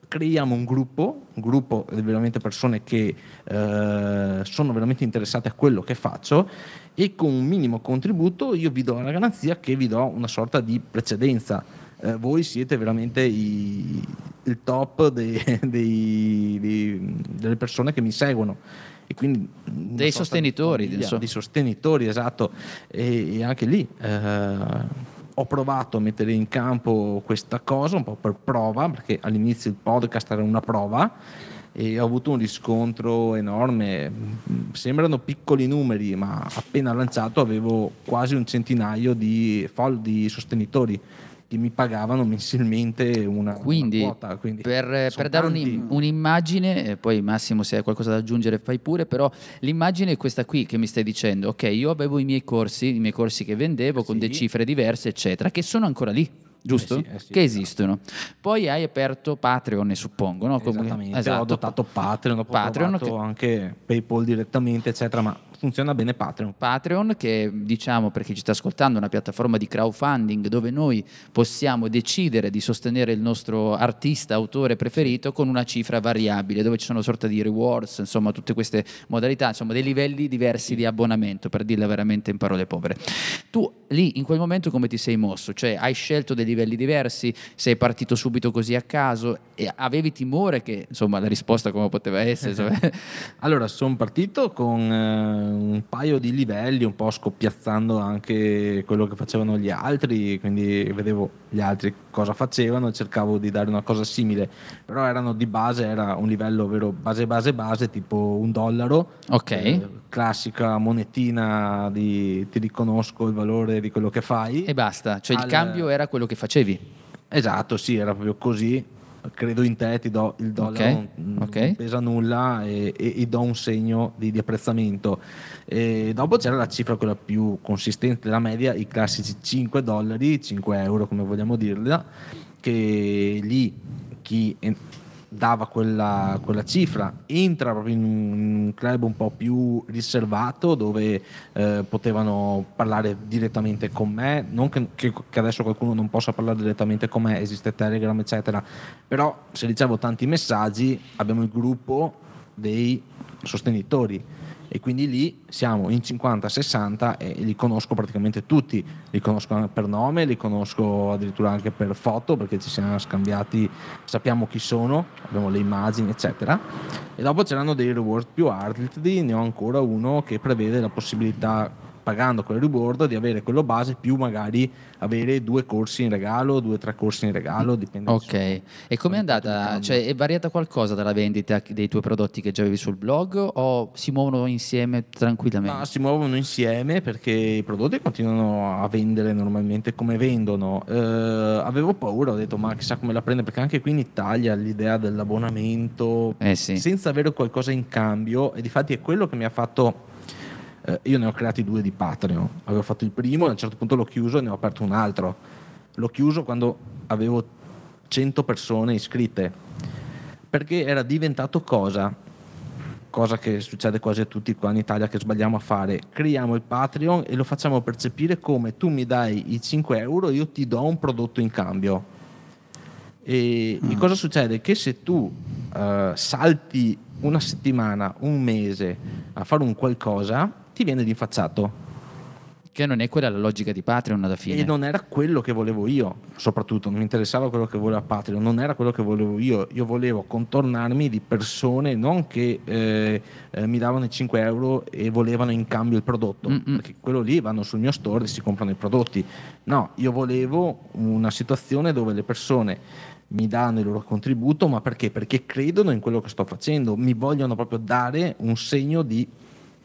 B: Creiamo un gruppo, un gruppo di veramente persone che eh, sono veramente interessate a quello che faccio e con un minimo contributo io vi do la garanzia che vi do una sorta di precedenza eh, voi siete veramente i- il top [laughs] dei- dei- dei- delle persone che mi seguono. E quindi
D: Dei
B: sorta di
D: sostenitori,
B: famiglia. Di sostenitori, esatto. E, e anche lì eh, ho provato a mettere in campo questa cosa un po' per prova, perché all'inizio il podcast era una prova e ho avuto un riscontro enorme. Sembrano piccoli numeri, ma appena lanciato avevo quasi un centinaio di, di sostenitori che mi pagavano mensilmente una,
D: Quindi,
B: una quota. Quindi
D: per, per dare un'im- un'immagine, e poi Massimo se hai qualcosa da aggiungere fai pure, però l'immagine è questa qui che mi stai dicendo, ok, io avevo i miei corsi, i miei corsi che vendevo con
B: Sì.
D: delle cifre diverse, eccetera, che sono ancora lì. Giusto?
B: Eh sì, eh sì,
D: che
B: esatto.
D: esistono. Poi hai aperto Patreon, ne suppongo, no?
B: Esattamente,
D: esatto.
B: ho adottato Patreon, ho
D: Patreon
B: provato
D: che-
B: anche PayPal direttamente, eccetera, ma funziona bene Patreon.
D: Patreon, che diciamo per chi ci sta ascoltando è una piattaforma di crowdfunding dove noi possiamo decidere di sostenere il nostro artista, autore preferito con una cifra variabile, dove ci sono una sorta di rewards, insomma tutte queste modalità, insomma dei livelli diversi di abbonamento, per dirla veramente in parole povere. Tu lì in quel momento come ti sei mosso? Cioè hai scelto dei livelli diversi, sei partito subito così a caso e avevi timore che insomma la risposta come poteva essere? [laughs]
B: Allora, sono partito con, eh, un paio di livelli, un po' scoppiazzando anche quello che facevano gli altri, quindi vedevo gli altri cosa facevano, cercavo di dare una cosa simile, però erano di base, era un livello ovvero base base base, tipo un dollaro,
D: Ok.
B: eh, classica monetina di ti riconosco il valore di quello che fai.
D: E basta, cioè il
B: Al-
D: cambio era quello che facevi.
B: Esatto, sì, era proprio così. Credo in te, ti do il dollaro,
D: Ok,
B: non, non
D: ok.
B: pesa nulla e, e- e do un segno di, di apprezzamento. E dopo c'era la cifra quella più consistente della media, i classici 5 dollari, 5 euro come vogliamo dirla, che lì chi dava quella, quella cifra. Entra proprio in un club un po' più riservato dove eh, potevano parlare direttamente con me. Non che, che- adesso qualcuno non possa parlare direttamente con me esiste Telegram eccetera. Però se ricevo tanti messaggi abbiamo il gruppo dei sostenitori e quindi lì siamo in 50-60 e li conosco praticamente tutti, li conosco per nome, li conosco addirittura anche per foto perché ci siamo scambiati, sappiamo chi sono, abbiamo le immagini eccetera. E dopo c'erano dei reward più ardi, ne ho ancora uno che prevede la possibilità pagando quel reward di avere quello base più magari avere due corsi in regalo, due o tre corsi in regalo, dipende
D: Ok, e com'è
B: Quanto mi
D: andata? Cioè, è variata qualcosa dalla vendita dei tuoi prodotti che già avevi sul blog o si muovono insieme tranquillamente?
B: No, si muovono insieme perché i prodotti continuano a vendere normalmente come vendono. Eh, avevo paura, ho detto ma chissà come la prende perché anche qui in Italia l'idea dell'abbonamento
D: Eh sì.
B: senza avere qualcosa in cambio e difatti è quello che mi ha fatto eh, io ne ho creati due di Patreon. Avevo fatto il primo, a un certo punto l'ho chiuso e ne ho aperto un altro. L'ho chiuso quando avevo 100 persone iscritte perché era diventato cosa? Cosa che succede quasi a tutti qua in Italia che sbagliamo a fare. Creiamo il Patreon e lo facciamo percepire come tu mi dai i 5 euro, io ti do un prodotto in cambio. E, e cosa succede? Che se tu eh, salti una settimana, un mese a fare un qualcosa, ti viene rinfacciato.
D: Che non è quella la logica di Patreon alla fine.
B: E non era quello che volevo io, soprattutto, non mi interessava quello che voleva Patreon, non era quello che volevo io, io volevo contornarmi di persone non che eh, eh, mi davano i 5 euro e volevano in cambio il prodotto,
D: Mm-mm.
B: perché quello lì vanno sul mio store e si comprano i prodotti. No, io volevo una situazione dove le persone mi danno il loro contributo, ma perché? Perché credono in quello che sto facendo, mi vogliono proprio dare un segno di...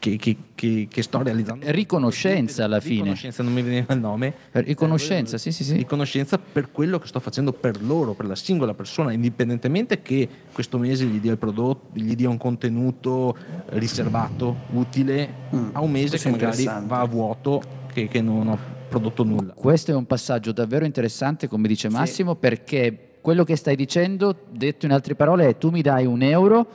B: Che, che- che- che sto realizzando
D: Riconoscenza alla fine.
B: riconoscenza non mi veniva il nome
D: Riconoscenza, sì, sì, sì.
B: riconoscenza per quello che sto facendo per loro, per la singola persona, indipendentemente che questo mese gli dia il prodotto, gli dia un contenuto riservato, utile,
A: Mm,
B: a un mese
A: questo
B: che magari va a vuoto, che, che non ho prodotto nulla.
D: Questo è un passaggio davvero interessante, come dice Massimo, perché quello che stai dicendo, detto in altre parole, è tu mi dai un euro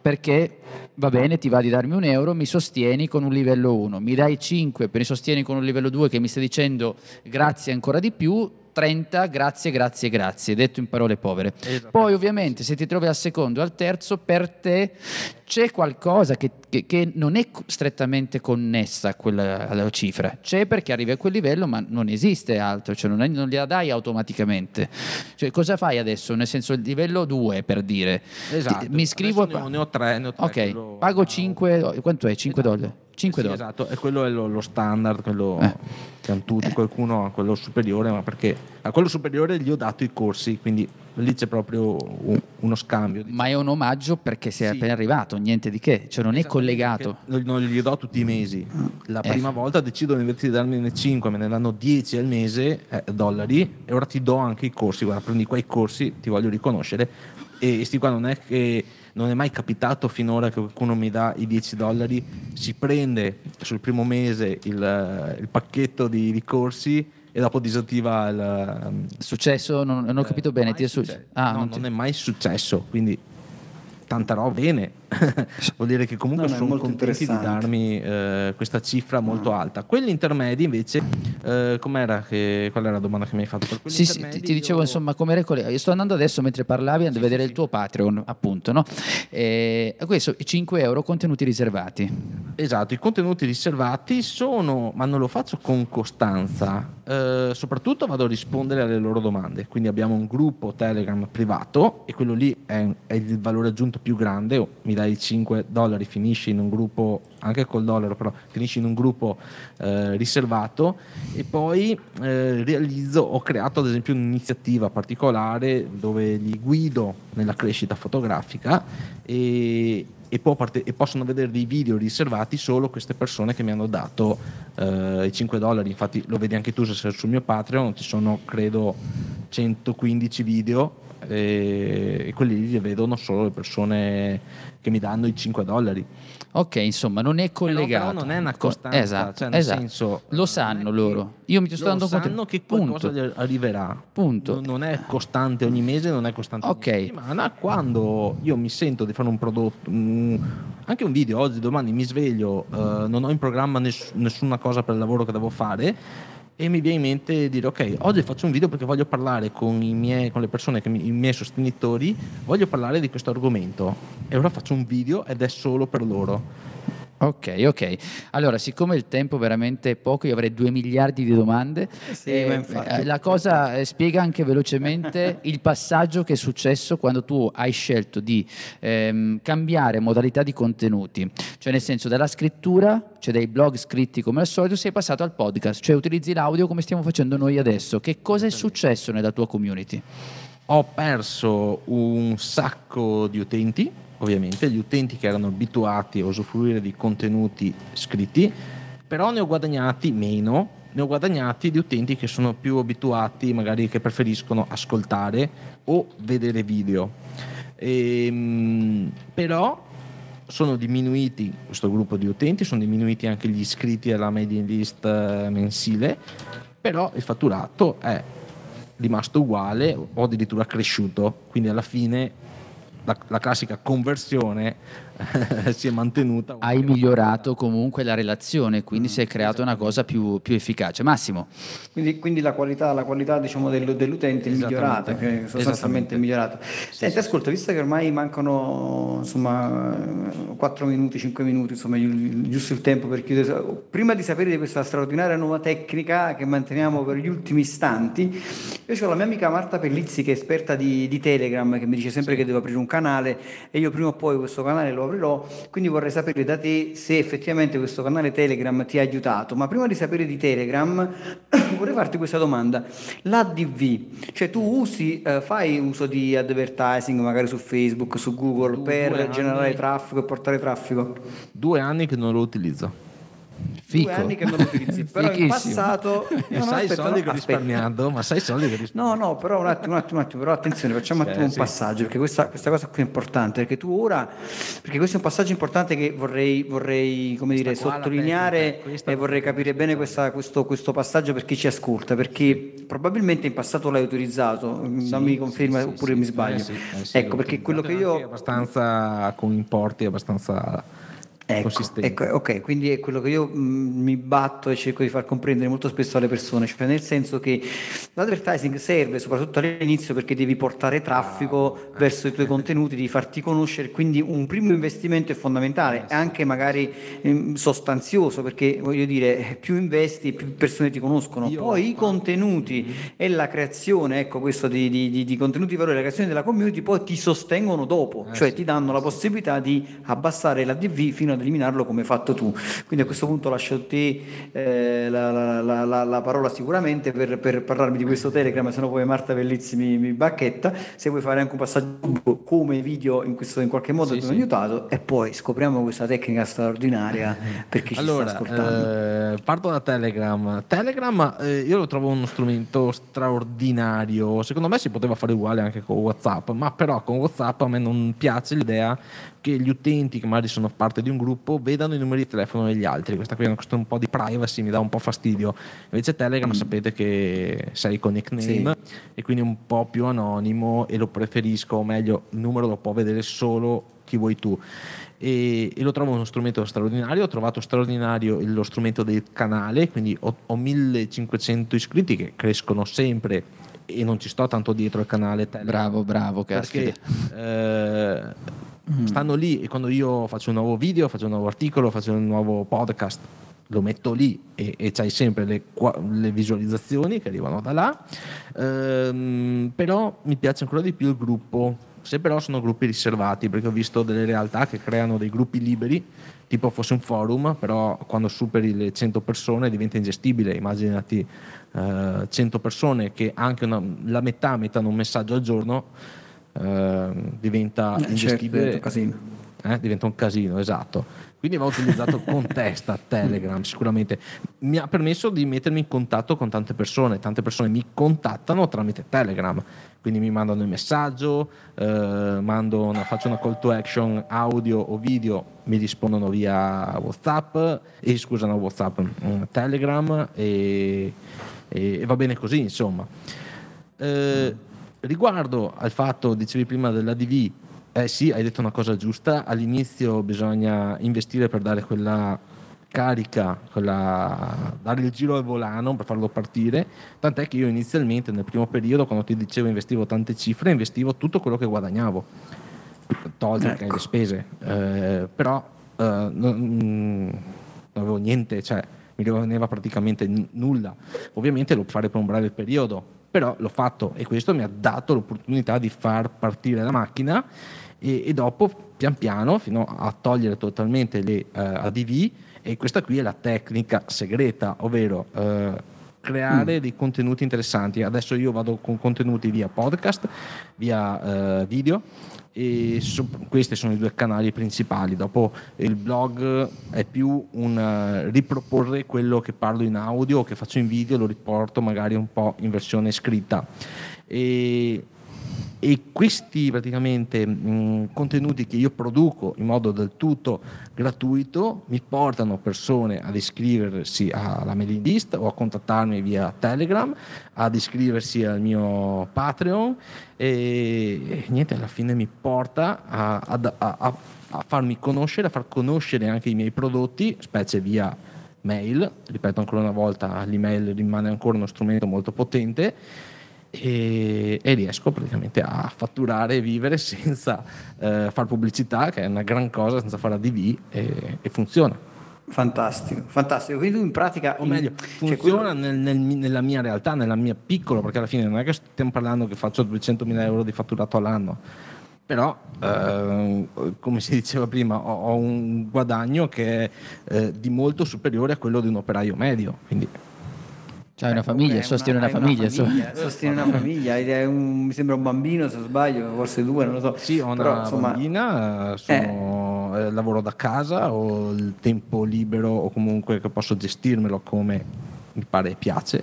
D: perché va bene, ti va di darmi un euro, mi sostieni con un livello 1, mi dai 5, mi sostieni con un livello 2 che mi stai dicendo grazie ancora di più, 30, grazie, grazie, grazie, detto in parole povere. Poi ovviamente se ti trovi al secondo e al terzo, per te c'è qualcosa che, che- che non è strettamente connessa a quella alla cifra, c'è perché arrivi a quel livello ma non esiste altro, cioè non, è- non gliela dai automaticamente. Cioè, cosa fai adesso? Nel senso il livello 2 per dire,
B: Esatto.
D: Ti- mi iscrivo
B: ne ho, ne ho tre, ne ho tre,
D: Ok, pago 5, quanto è? 5
B: Esatto.
D: dollari? 5
B: Sì,
D: dollari.
B: Esatto, e quello è lo, lo standard, quello
D: Eh.
B: che hanno tutti, qualcuno ha quello superiore, ma perché a quello superiore gli ho dato i corsi, quindi lì c'è proprio un- uno scambio. diciamo.
D: Ma è un omaggio perché sei
B: Sì.
D: appena arrivato, niente di che, cioè non è collegato.
B: Non, gli do tutti i mesi. La
D: Eh.
B: prima volta decidono invece di darmene 5, me ne danno 10 al mese, eh, dollari, e ora ti do anche i corsi. Guarda, prendi quei corsi, ti voglio riconoscere. E sti qua non è che non è mai capitato finora che qualcuno mi dà i 10 dollari, si prende sul primo mese il, il pacchetto di, di corsi e dopo disattiva il.
D: Successo? Non, non ho capito
B: eh,
D: bene. ti è su-
B: successo.
D: Ah,
B: no,
D: non
B: non,
D: ti-
B: è mai successo, quindi tanta roba bene. [laughs] Vuol dire che comunque
A: No, no,
B: sono
A: molto
B: contenti di darmi eh, questa cifra molto alta. Quelli intermedi invece Eh, com'era che, qual era la domanda che mi hai fatto? Per
D: Sì, sì, ti, ti dicevo
B: io-
D: insomma come recole. Io sto andando adesso mentre parlavi a vedere il tuo Patreon, appunto, no? E questo 5 euro contenuti riservati.
B: Esatto, i contenuti riservati sono, ma non lo faccio con costanza, eh, soprattutto vado a rispondere alle loro domande, quindi abbiamo un gruppo Telegram privato e quello lì è, è il valore aggiunto più grande, oh, mi dai 5 dollari, finisci in un gruppo, anche col dollaro però, finisci in un gruppo eh, riservato e poi eh, realizzo, ho creato ad esempio un'iniziativa particolare dove li guido nella crescita fotografica e, e, parte- e possono vedere dei video riservati solo queste persone che mi hanno dato eh, i 5 dollari. Infatti, lo vedi anche tu se sei sul mio Patreon, ci sono credo 115 video e, quelli li vedono solo le persone che mi danno i 5 dollari.
D: Ok, insomma, non è collegato.
B: però non è una
D: Co-
B: costanza,
D: Esatto,
B: cioè, nel
D: esatto.
B: senso,
D: Lo sanno loro. Io mi sto dando conto.
B: sanno che qualcosa
D: Punto.
B: arriverà.
D: Punto.
B: Non- è costante ogni mese, non è costante
D: Ok.
B: ogni settimana. Quando io mi sento di fare un prodotto, anche un video oggi, domani mi sveglio, eh, non ho in programma ness- nessuna cosa per il lavoro che devo fare. E mi viene in mente dire: Ok, oggi faccio un video perché voglio parlare con, miei, con le persone, mi- i miei sostenitori, voglio parlare di questo argomento. E ora faccio un video ed è solo per loro.
D: Ok, ok. Allora, siccome il tempo veramente è poco, io avrei due miliardi di domande.
A: Sì,
D: eh,
A: ma infatti.
D: eh, la cosa eh, spiega anche velocemente [laughs] il passaggio che è successo quando tu hai scelto di ehm, cambiare modalità di contenuti, cioè nel senso dalla scrittura, cioè dai blog scritti come al solito, sei passato al podcast, cioè utilizzi l'audio come stiamo facendo noi adesso. Che cosa è successo nella tua community?
B: Ho perso un sacco di utenti, ovviamente, gli utenti che erano abituati a usufruire di contenuti scritti, però ne ho guadagnati meno, ne ho guadagnati di utenti che sono più abituati, magari che preferiscono ascoltare o vedere video. Ehm, però sono diminuiti questo gruppo di utenti, sono diminuiti anche gli iscritti alla mailing list eh, mensile, però il fatturato è rimasto uguale o addirittura cresciuto, quindi alla fine la, la classica conversione [laughs] si è mantenuta.
D: Hai migliorato comunque la relazione, quindi
B: Mm,
D: si è creata una cosa più, più efficace. Massimo,
A: Quindi, quindi la qualità, la qualità diciamo, del- dell'utente è migliorata, sostanzialmente è migliorata. Senti, ascolta, visto che ormai mancano insomma 4 minuti, 5 minuti, insomma gi- giusto il tempo per chiudere, prima di sapere di questa straordinaria nuova tecnica che manteniamo per gli ultimi istanti, io ho la mia amica Marta Pellizzi che è esperta di, di Telegram, che mi dice sempre che devo aprire un canale e io prima o poi questo canale lo aprirò, quindi vorrei sapere da te se effettivamente questo canale Telegram ti ha aiutato, ma prima di sapere di Telegram [coughs] vorrei farti questa domanda, l'ADV, cioè tu usi, eh, fai uso di advertising magari su Facebook, su Google
B: Due
A: per
B: anni.
A: generare traffico e portare traffico?
B: Due anni che non lo utilizzo.
D: Fico.
A: Due anni che non lo utilizzi, [laughs] però in passato...
B: E
A: no,
B: sai i soldi che ho risparmiato, ma sai i soldi che risparmiato.
A: No, no, però un attimo, un attimo, un attimo, però attenzione, facciamo un
B: Eh,
A: attimo un
B: sì.
A: passaggio, perché questa, questa cosa qui è importante, perché tu ora, perché questo è un passaggio importante che vorrei, vorrei come dire, sottolineare
B: questa
A: e vorrei capire bene questa- questo, questo passaggio per chi ci ascolta, perché probabilmente in passato l'hai utilizzato, non mi conferma
B: Sì, sì,
A: oppure
B: sì.
A: mi sbaglio.
B: Eh sì, eh sì,
A: ecco, perché quello che io...
B: abbastanza con importi abbastanza
A: Ecco, ecco, ok, quindi è quello che io mh, mi batto e cerco di far comprendere molto spesso alle persone, cioè nel senso che l'advertising serve soprattutto all'inizio perché devi portare traffico verso i tuoi [laughs] contenuti, devi farti conoscere, quindi un primo investimento è fondamentale, è anche magari ehm, sostanzioso perché voglio dire, più investi più persone ti conoscono,
B: Io-
A: poi i contenuti e la creazione, ecco questo di, di- di- di contenuti di valore, la creazione della community poi ti sostengono dopo,
B: Eh
A: cioè
B: sì,
A: ti danno la possibilità di abbassare la DV fino ad eliminarlo come hai fatto tu. Quindi a questo punto lascio a te eh, la, la- la- la- la parola sicuramente per, per parlarmi di questo Telegram, se no poi Marta Pellizzi mi, mi bacchetta, se vuoi fare anche un passaggio come video in, questo, in qualche modo
B: Sì,
A: ti ho
B: sì.
A: aiutato e poi scopriamo questa tecnica straordinaria per chi ci
B: Allora,
A: sta ascoltando.
B: eh, parto da Telegram. Telegram eh, io lo trovo uno strumento straordinario. Secondo me si poteva fare uguale anche con WhatsApp, ma però con WhatsApp a me non piace l'idea che gli utenti che magari sono parte di un gruppo vedano i numeri di telefono degli altri. Questa qui è una questione un po' di privacy, mi dà un po' fastidio. Invece Telegram sapete che sei con nickname e quindi un po' più anonimo e lo preferisco, o meglio, il numero lo può vedere solo chi vuoi tu. e, e lo trovo uno strumento straordinario. Ho trovato straordinario lo strumento del canale, quindi ho, ho 1500 iscritti che crescono sempre e non ci sto tanto dietro al canale Telegram.
D: Bravo, bravo,
B: perché
D: caspita.
B: Eh, stanno lì e quando io faccio un nuovo video, faccio un nuovo articolo, faccio un nuovo podcast, lo metto lì e, e c'hai sempre le, le visualizzazioni che arrivano da là. Ehm, però mi piace ancora di più il gruppo. Se però sono gruppi riservati, perché ho visto delle realtà che creano dei gruppi liberi, tipo fosse un forum, però quando superi le 100 persone diventa ingestibile. Immaginati eh, 100 persone che anche una- la metà mettono un messaggio al giorno, eh, diventa
A: Eh, certo,
B: ingestibile.
A: casino.
B: Eh, diventa un casino, esatto. Quindi va utilizzato con [laughs] testa Telegram, sicuramente. Mi ha permesso di mettermi in contatto con tante persone, tante persone mi contattano tramite Telegram, quindi mi mandano il messaggio, eh, mando una- faccio una call to action audio o video, mi rispondono via WhatsApp, e scusa, no, WhatsApp, mm, Telegram e, e- e va bene così, insomma. Eh, riguardo al fatto, dicevi prima dell'ADV, eh sì, hai detto una cosa giusta, all'inizio bisogna investire per dare quella carica, quella, dare il giro al volano per farlo partire, tant'è che io inizialmente nel primo periodo, quando ti dicevo investivo tante cifre, investivo tutto quello che guadagnavo, tolto
A: Ecco.
B: le spese, Eh, però eh, non, mm, non avevo niente, cioè mi rimaneva praticamente n- nulla. Ovviamente lo fare per un breve periodo, però l'ho fatto e questo mi ha dato l'opportunità di far partire la macchina e, e dopo pian piano fino a togliere totalmente le eh, ADV e questa qui è la tecnica segreta, ovvero eh, creare dei contenuti interessanti. Adesso io vado con contenuti via podcast, via eh, video e so- questi sono i due canali principali. Dopo il blog è più un eh, riproporre quello che parlo in audio o che faccio in video, lo riporto magari un po' in versione scritta. E, e questi praticamente mh, contenuti che io produco in modo del tutto gratuito mi portano persone ad iscriversi alla mailing list o a contattarmi via Telegram, ad iscriversi al mio Patreon e, e niente, alla fine mi porta a, a- a- a farmi conoscere, a far conoscere anche i miei prodotti, specie via mail, ripeto ancora una volta, l'email rimane ancora uno strumento molto potente e, e riesco praticamente a fatturare e vivere senza eh, fare pubblicità, che è una gran cosa, senza fare ADV e, e funziona.
A: Fantastico, fantastico. Quindi tu in pratica...
B: O meglio,
A: cioè,
B: funziona nel- nel- nella mia realtà, nella mia piccola, perché alla fine non è che stiamo parlando che faccio 200.000 euro di fatturato all'anno, però eh, come si diceva prima ho, ho un guadagno che è eh, di molto superiore a quello di un operaio medio, quindi
D: C'hai una famiglia,
A: Eh,
D: sostiene una
A: hai
D: famiglia. insomma.
A: sostiene una famiglia, un- mi sembra un bambino se non sbaglio, forse due, non lo so.
B: Sì, ho una
A: Però, insomma,
B: bambina, eh, sono- eh, lavoro da casa, ho il tempo libero o comunque che posso gestirmelo come mi pare e piace.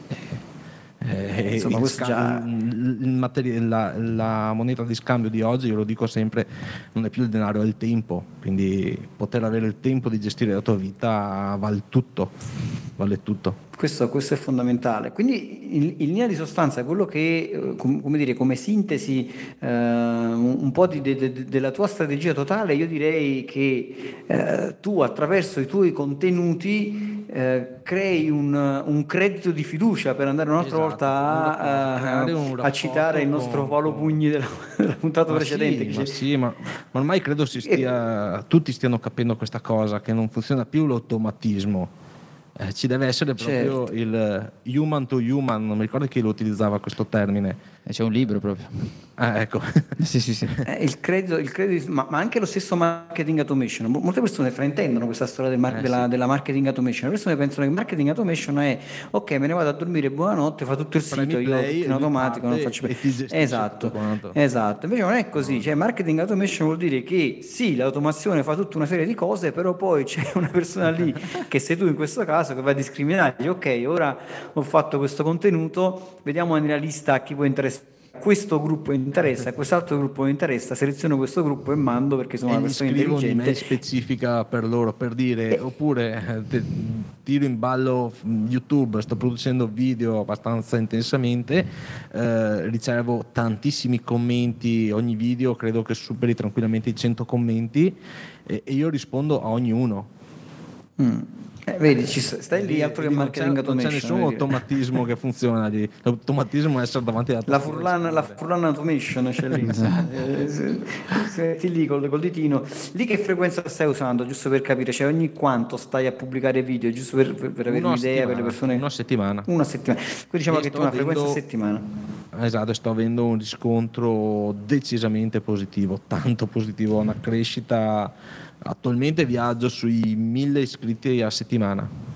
B: Eh,
A: Insomma,
B: il
A: questo già-
B: il materi- la, la moneta di scambio di oggi, io lo dico sempre, non è più il denaro, è il tempo. Quindi poter avere il tempo di gestire la tua vita vale tutto. Vale tutto.
A: Questo, questo è fondamentale. Quindi in, in linea di sostanza quello che, eh, com- come dire, come sintesi eh, un, po' di- de- de- della tua strategia totale, io direi che eh, tu attraverso i tuoi contenuti eh, crei un, un credito di fiducia per andare un'altra
B: Esatto,
A: volta a,
B: un
A: a- citare il nostro Paolo Pugni della, della puntata
B: Ma
A: precedente.
B: sì, ma, sì, ma- ma ormai credo si stia, tutti stiano capendo questa cosa, che non funziona più l'automatismo. Eh, ci deve essere proprio
A: Certo.
B: il human to human, non mi ricordo chi lo utilizzava questo termine.
D: Eh, C'è un libro proprio.
B: Ah, ecco. [laughs]
D: sì, sì, sì.
A: Eh, il credito, il credito ma, ma anche lo stesso marketing automation. Mol- Molte persone fraintendono questa storia del mar-
B: Eh,
A: della,
B: sì.
A: della marketing automation. Le persone pensano che marketing automation è ok, me ne vado a dormire, buonanotte, fa tutto il
B: Premi
A: sito, io
B: play e
A: in automatico, non faccio
B: gestisce
A: Esatto, esatto. Invece non è così. Cioè, marketing automation vuol dire che sì, l'automazione fa tutta una serie di cose, però poi c'è una persona lì, [laughs] che sei tu in questo caso, che va a discriminare. Ok, ora ho fatto questo contenuto, vediamo nella lista a chi può interessare questo gruppo interessa, quest'altro gruppo interessa, seleziono questo gruppo e mando perché sono
B: e
A: una persona intelligente.
B: un'email specifica per loro per dire oppure eh, te- tiro in ballo YouTube sto producendo video abbastanza intensamente eh, ricevo tantissimi commenti ogni video credo che superi tranquillamente i 100 commenti e, e io rispondo a ognuno
A: Mm. Eh, vedi, ci sta- stai lì, altro che
B: non c'è,
A: marketing
B: non c'è
A: automation.
B: nessun automatismo che funziona lì l'automatismo è essere davanti alla
A: La
B: tastiera e
A: Furlan, la
B: scrivere.
A: Furlan Automation c'è lì. [laughs] Eh, se- se metti lì col, col ditino. Lì che frequenza stai usando, giusto per capire? Cioè ogni quanto stai a pubblicare video, giusto per, per- per avere un'idea per le persone?
B: una settimana
A: Una settimana. Quindi diciamo
B: E
A: che tu una frequenza a settimana.
B: Esatto, sto avendo un riscontro decisamente positivo, tanto positivo, una crescita. Attualmente viaggio sui 1000 iscritti a settimana.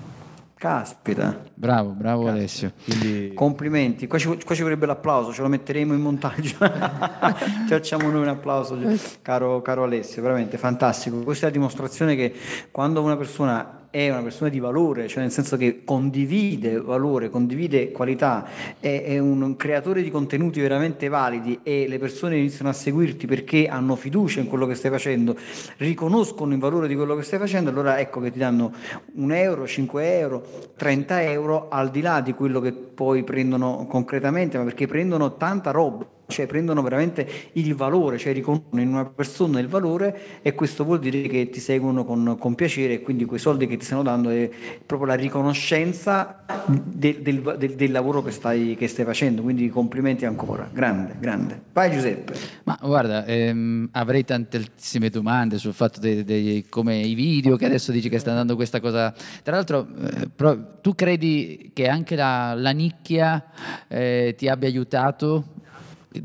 A: Caspita.
D: Bravo, bravo Alessio.
B: Quindi
A: Complimenti, qua ci, qua ci vorrebbe l'applauso, ce lo metteremo in montaggio. [laughs] ci facciamo noi un applauso, caro, caro Alessio, veramente fantastico. Questa è la dimostrazione che quando una persona è una persona di valore, cioè nel senso che condivide valore, condivide qualità, è, è un creatore di contenuti veramente validi e le persone iniziano a seguirti perché hanno fiducia in quello che stai facendo, riconoscono il valore di quello che stai facendo, allora ecco che ti danno un euro, 5 euro, 30 euro al di là di quello che poi prendono concretamente, ma perché prendono tanta roba cioè prendono veramente il valore, cioè riconoscono in una persona il valore e questo vuol dire che ti seguono con, con piacere e quindi quei soldi che ti stanno dando è proprio la riconoscenza del, del- del- del lavoro che stai, che stai facendo, quindi complimenti ancora, grande, grande. Vai Giuseppe.
D: Ma guarda, ehm, avrei tantissime domande sul fatto dei- come i video che adesso dici che sta andando questa cosa. Tra l'altro, eh, però, tu credi che anche la, la nicchia eh, ti abbia aiutato,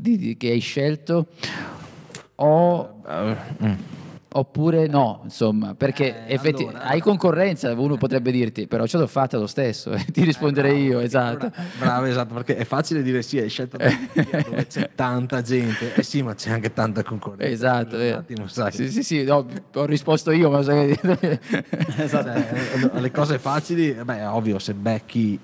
D: di- che hai scelto? O,
B: eh, mm.
D: oppure no, insomma, perché
B: Eh,
D: effetti-
B: allora-
D: hai concorrenza, uno potrebbe dirti, però ce l'ho fatta lo stesso, e [laughs] ti risponderei io, esatto.
B: Bravo, esatto, perché è facile dire sì, hai scelto [laughs] dove c'è tanta gente. Eh sì, ma c'è anche tanta concorrenza.
D: Esatto, eh.
B: attimo, sai.
D: sì, sì, sì, no, ho risposto io, ma sai-
B: Cioè, eh, le cose facili, beh, è ovvio, se becchi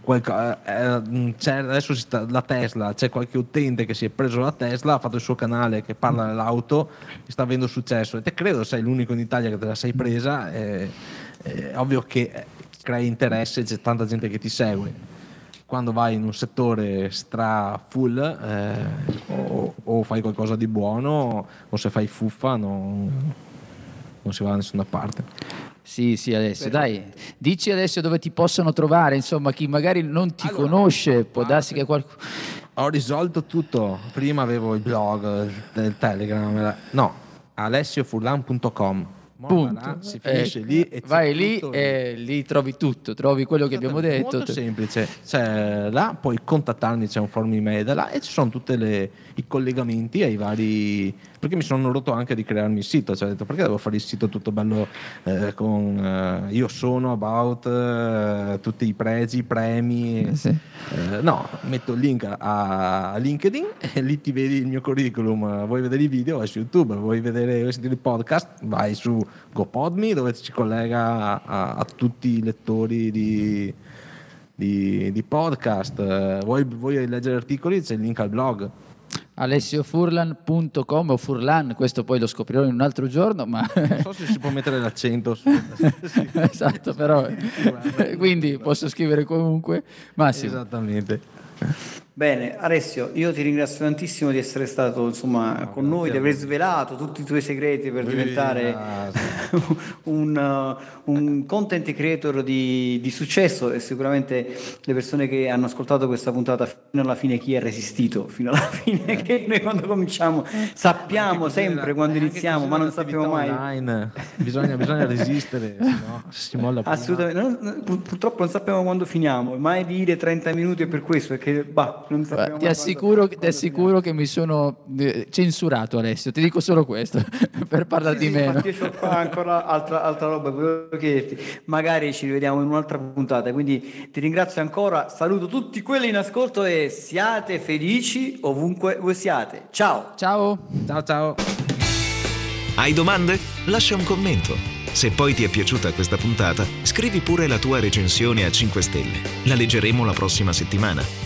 B: qualco- eh, eh, c'è adesso sta- la Tesla, c'è qualche utente che si è preso la Tesla, ha fatto il suo canale che parla dell'auto e sta avendo successo. E te credo sei l'unico in Italia che te la sei presa. eh, È, ovvio che eh, crei interesse, c'è tanta gente che ti segue. Quando vai in un settore stra full eh, o, o fai qualcosa di buono o se fai fuffa non, non si va da nessuna parte.
D: Sì, sì, Alessio, dai, dici adesso dove ti possono trovare, insomma, chi magari non ti
B: Allora,
D: conosce, può darsi che qualcuno...
B: Ho risolto tutto. Prima avevo il blog del Telegram, era- no, alessiofurlan.com.
D: Punto.
B: Si finisce
D: Eh,
B: lì e
D: vai lì e lì trovi tutto, trovi quello che abbiamo detto.
B: Molto semplice, c'è là, puoi contattarmi, c'è un form email da là e ci sono tutti i collegamenti ai vari... Perché mi sono rotto anche di crearmi il sito, cioè ho detto perché devo fare il sito tutto bello eh, con eh, io sono, about, eh, tutti i pregi, i premi.
D: Eh, sì.
B: Eh, no, metto il link a a LinkedIn [laughs] e lì ti vedi il mio curriculum. Vuoi vedere i video? Vai su YouTube. Vuoi vedere vuoi sentire il podcast? Vai su GoPodme dove ci collega a, a tutti i lettori di, di- di podcast. Vuoi, vuoi leggere articoli? C'è il link al blog.
D: alessiofurlan.com o Furlan, questo poi lo scoprirò in un altro giorno, ma...
B: Non so se si può mettere l'accento su.
D: esatto, però... Quindi posso scrivere comunque. Massimo,
B: Esattamente.
A: Bene, Alessio, io ti ringrazio tantissimo di essere stato insomma, con noi, di aver svelato tutti i tuoi segreti per diventare [laughs] un, uh, un content creator di, di successo e sicuramente le persone che hanno ascoltato questa puntata fino alla fine, chi ha resistito fino alla [laughs] fine, che noi quando cominciamo sappiamo sempre quando iniziamo, ma non sappiamo mai.
B: Online. Bisogna, bisogna resistere, [laughs] sennò si molla.
A: Assolutamente, pur- purtroppo non sappiamo quando finiamo, mai dire 30 minuti è per questo, perché bah, non sappiamo
D: ti assicuro,
A: quando-
D: ti assicuro che mi sono eh, censurato Alessio, ti dico solo questo, [laughs] per parlarti
A: Sì, sì,
D: meno.
A: io ho qua ancora altra, altra roba, volevo chiederti, magari ci rivediamo in un'altra puntata, quindi ti ringrazio ancora, saluto tutti quelli in ascolto e siate felici ovunque voi siate. Ciao!
D: Ciao!
B: Ciao ciao.
C: Hai domande? Lascia un commento. Se poi ti è piaciuta questa puntata, scrivi pure la tua recensione a 5 stelle. La leggeremo la prossima settimana.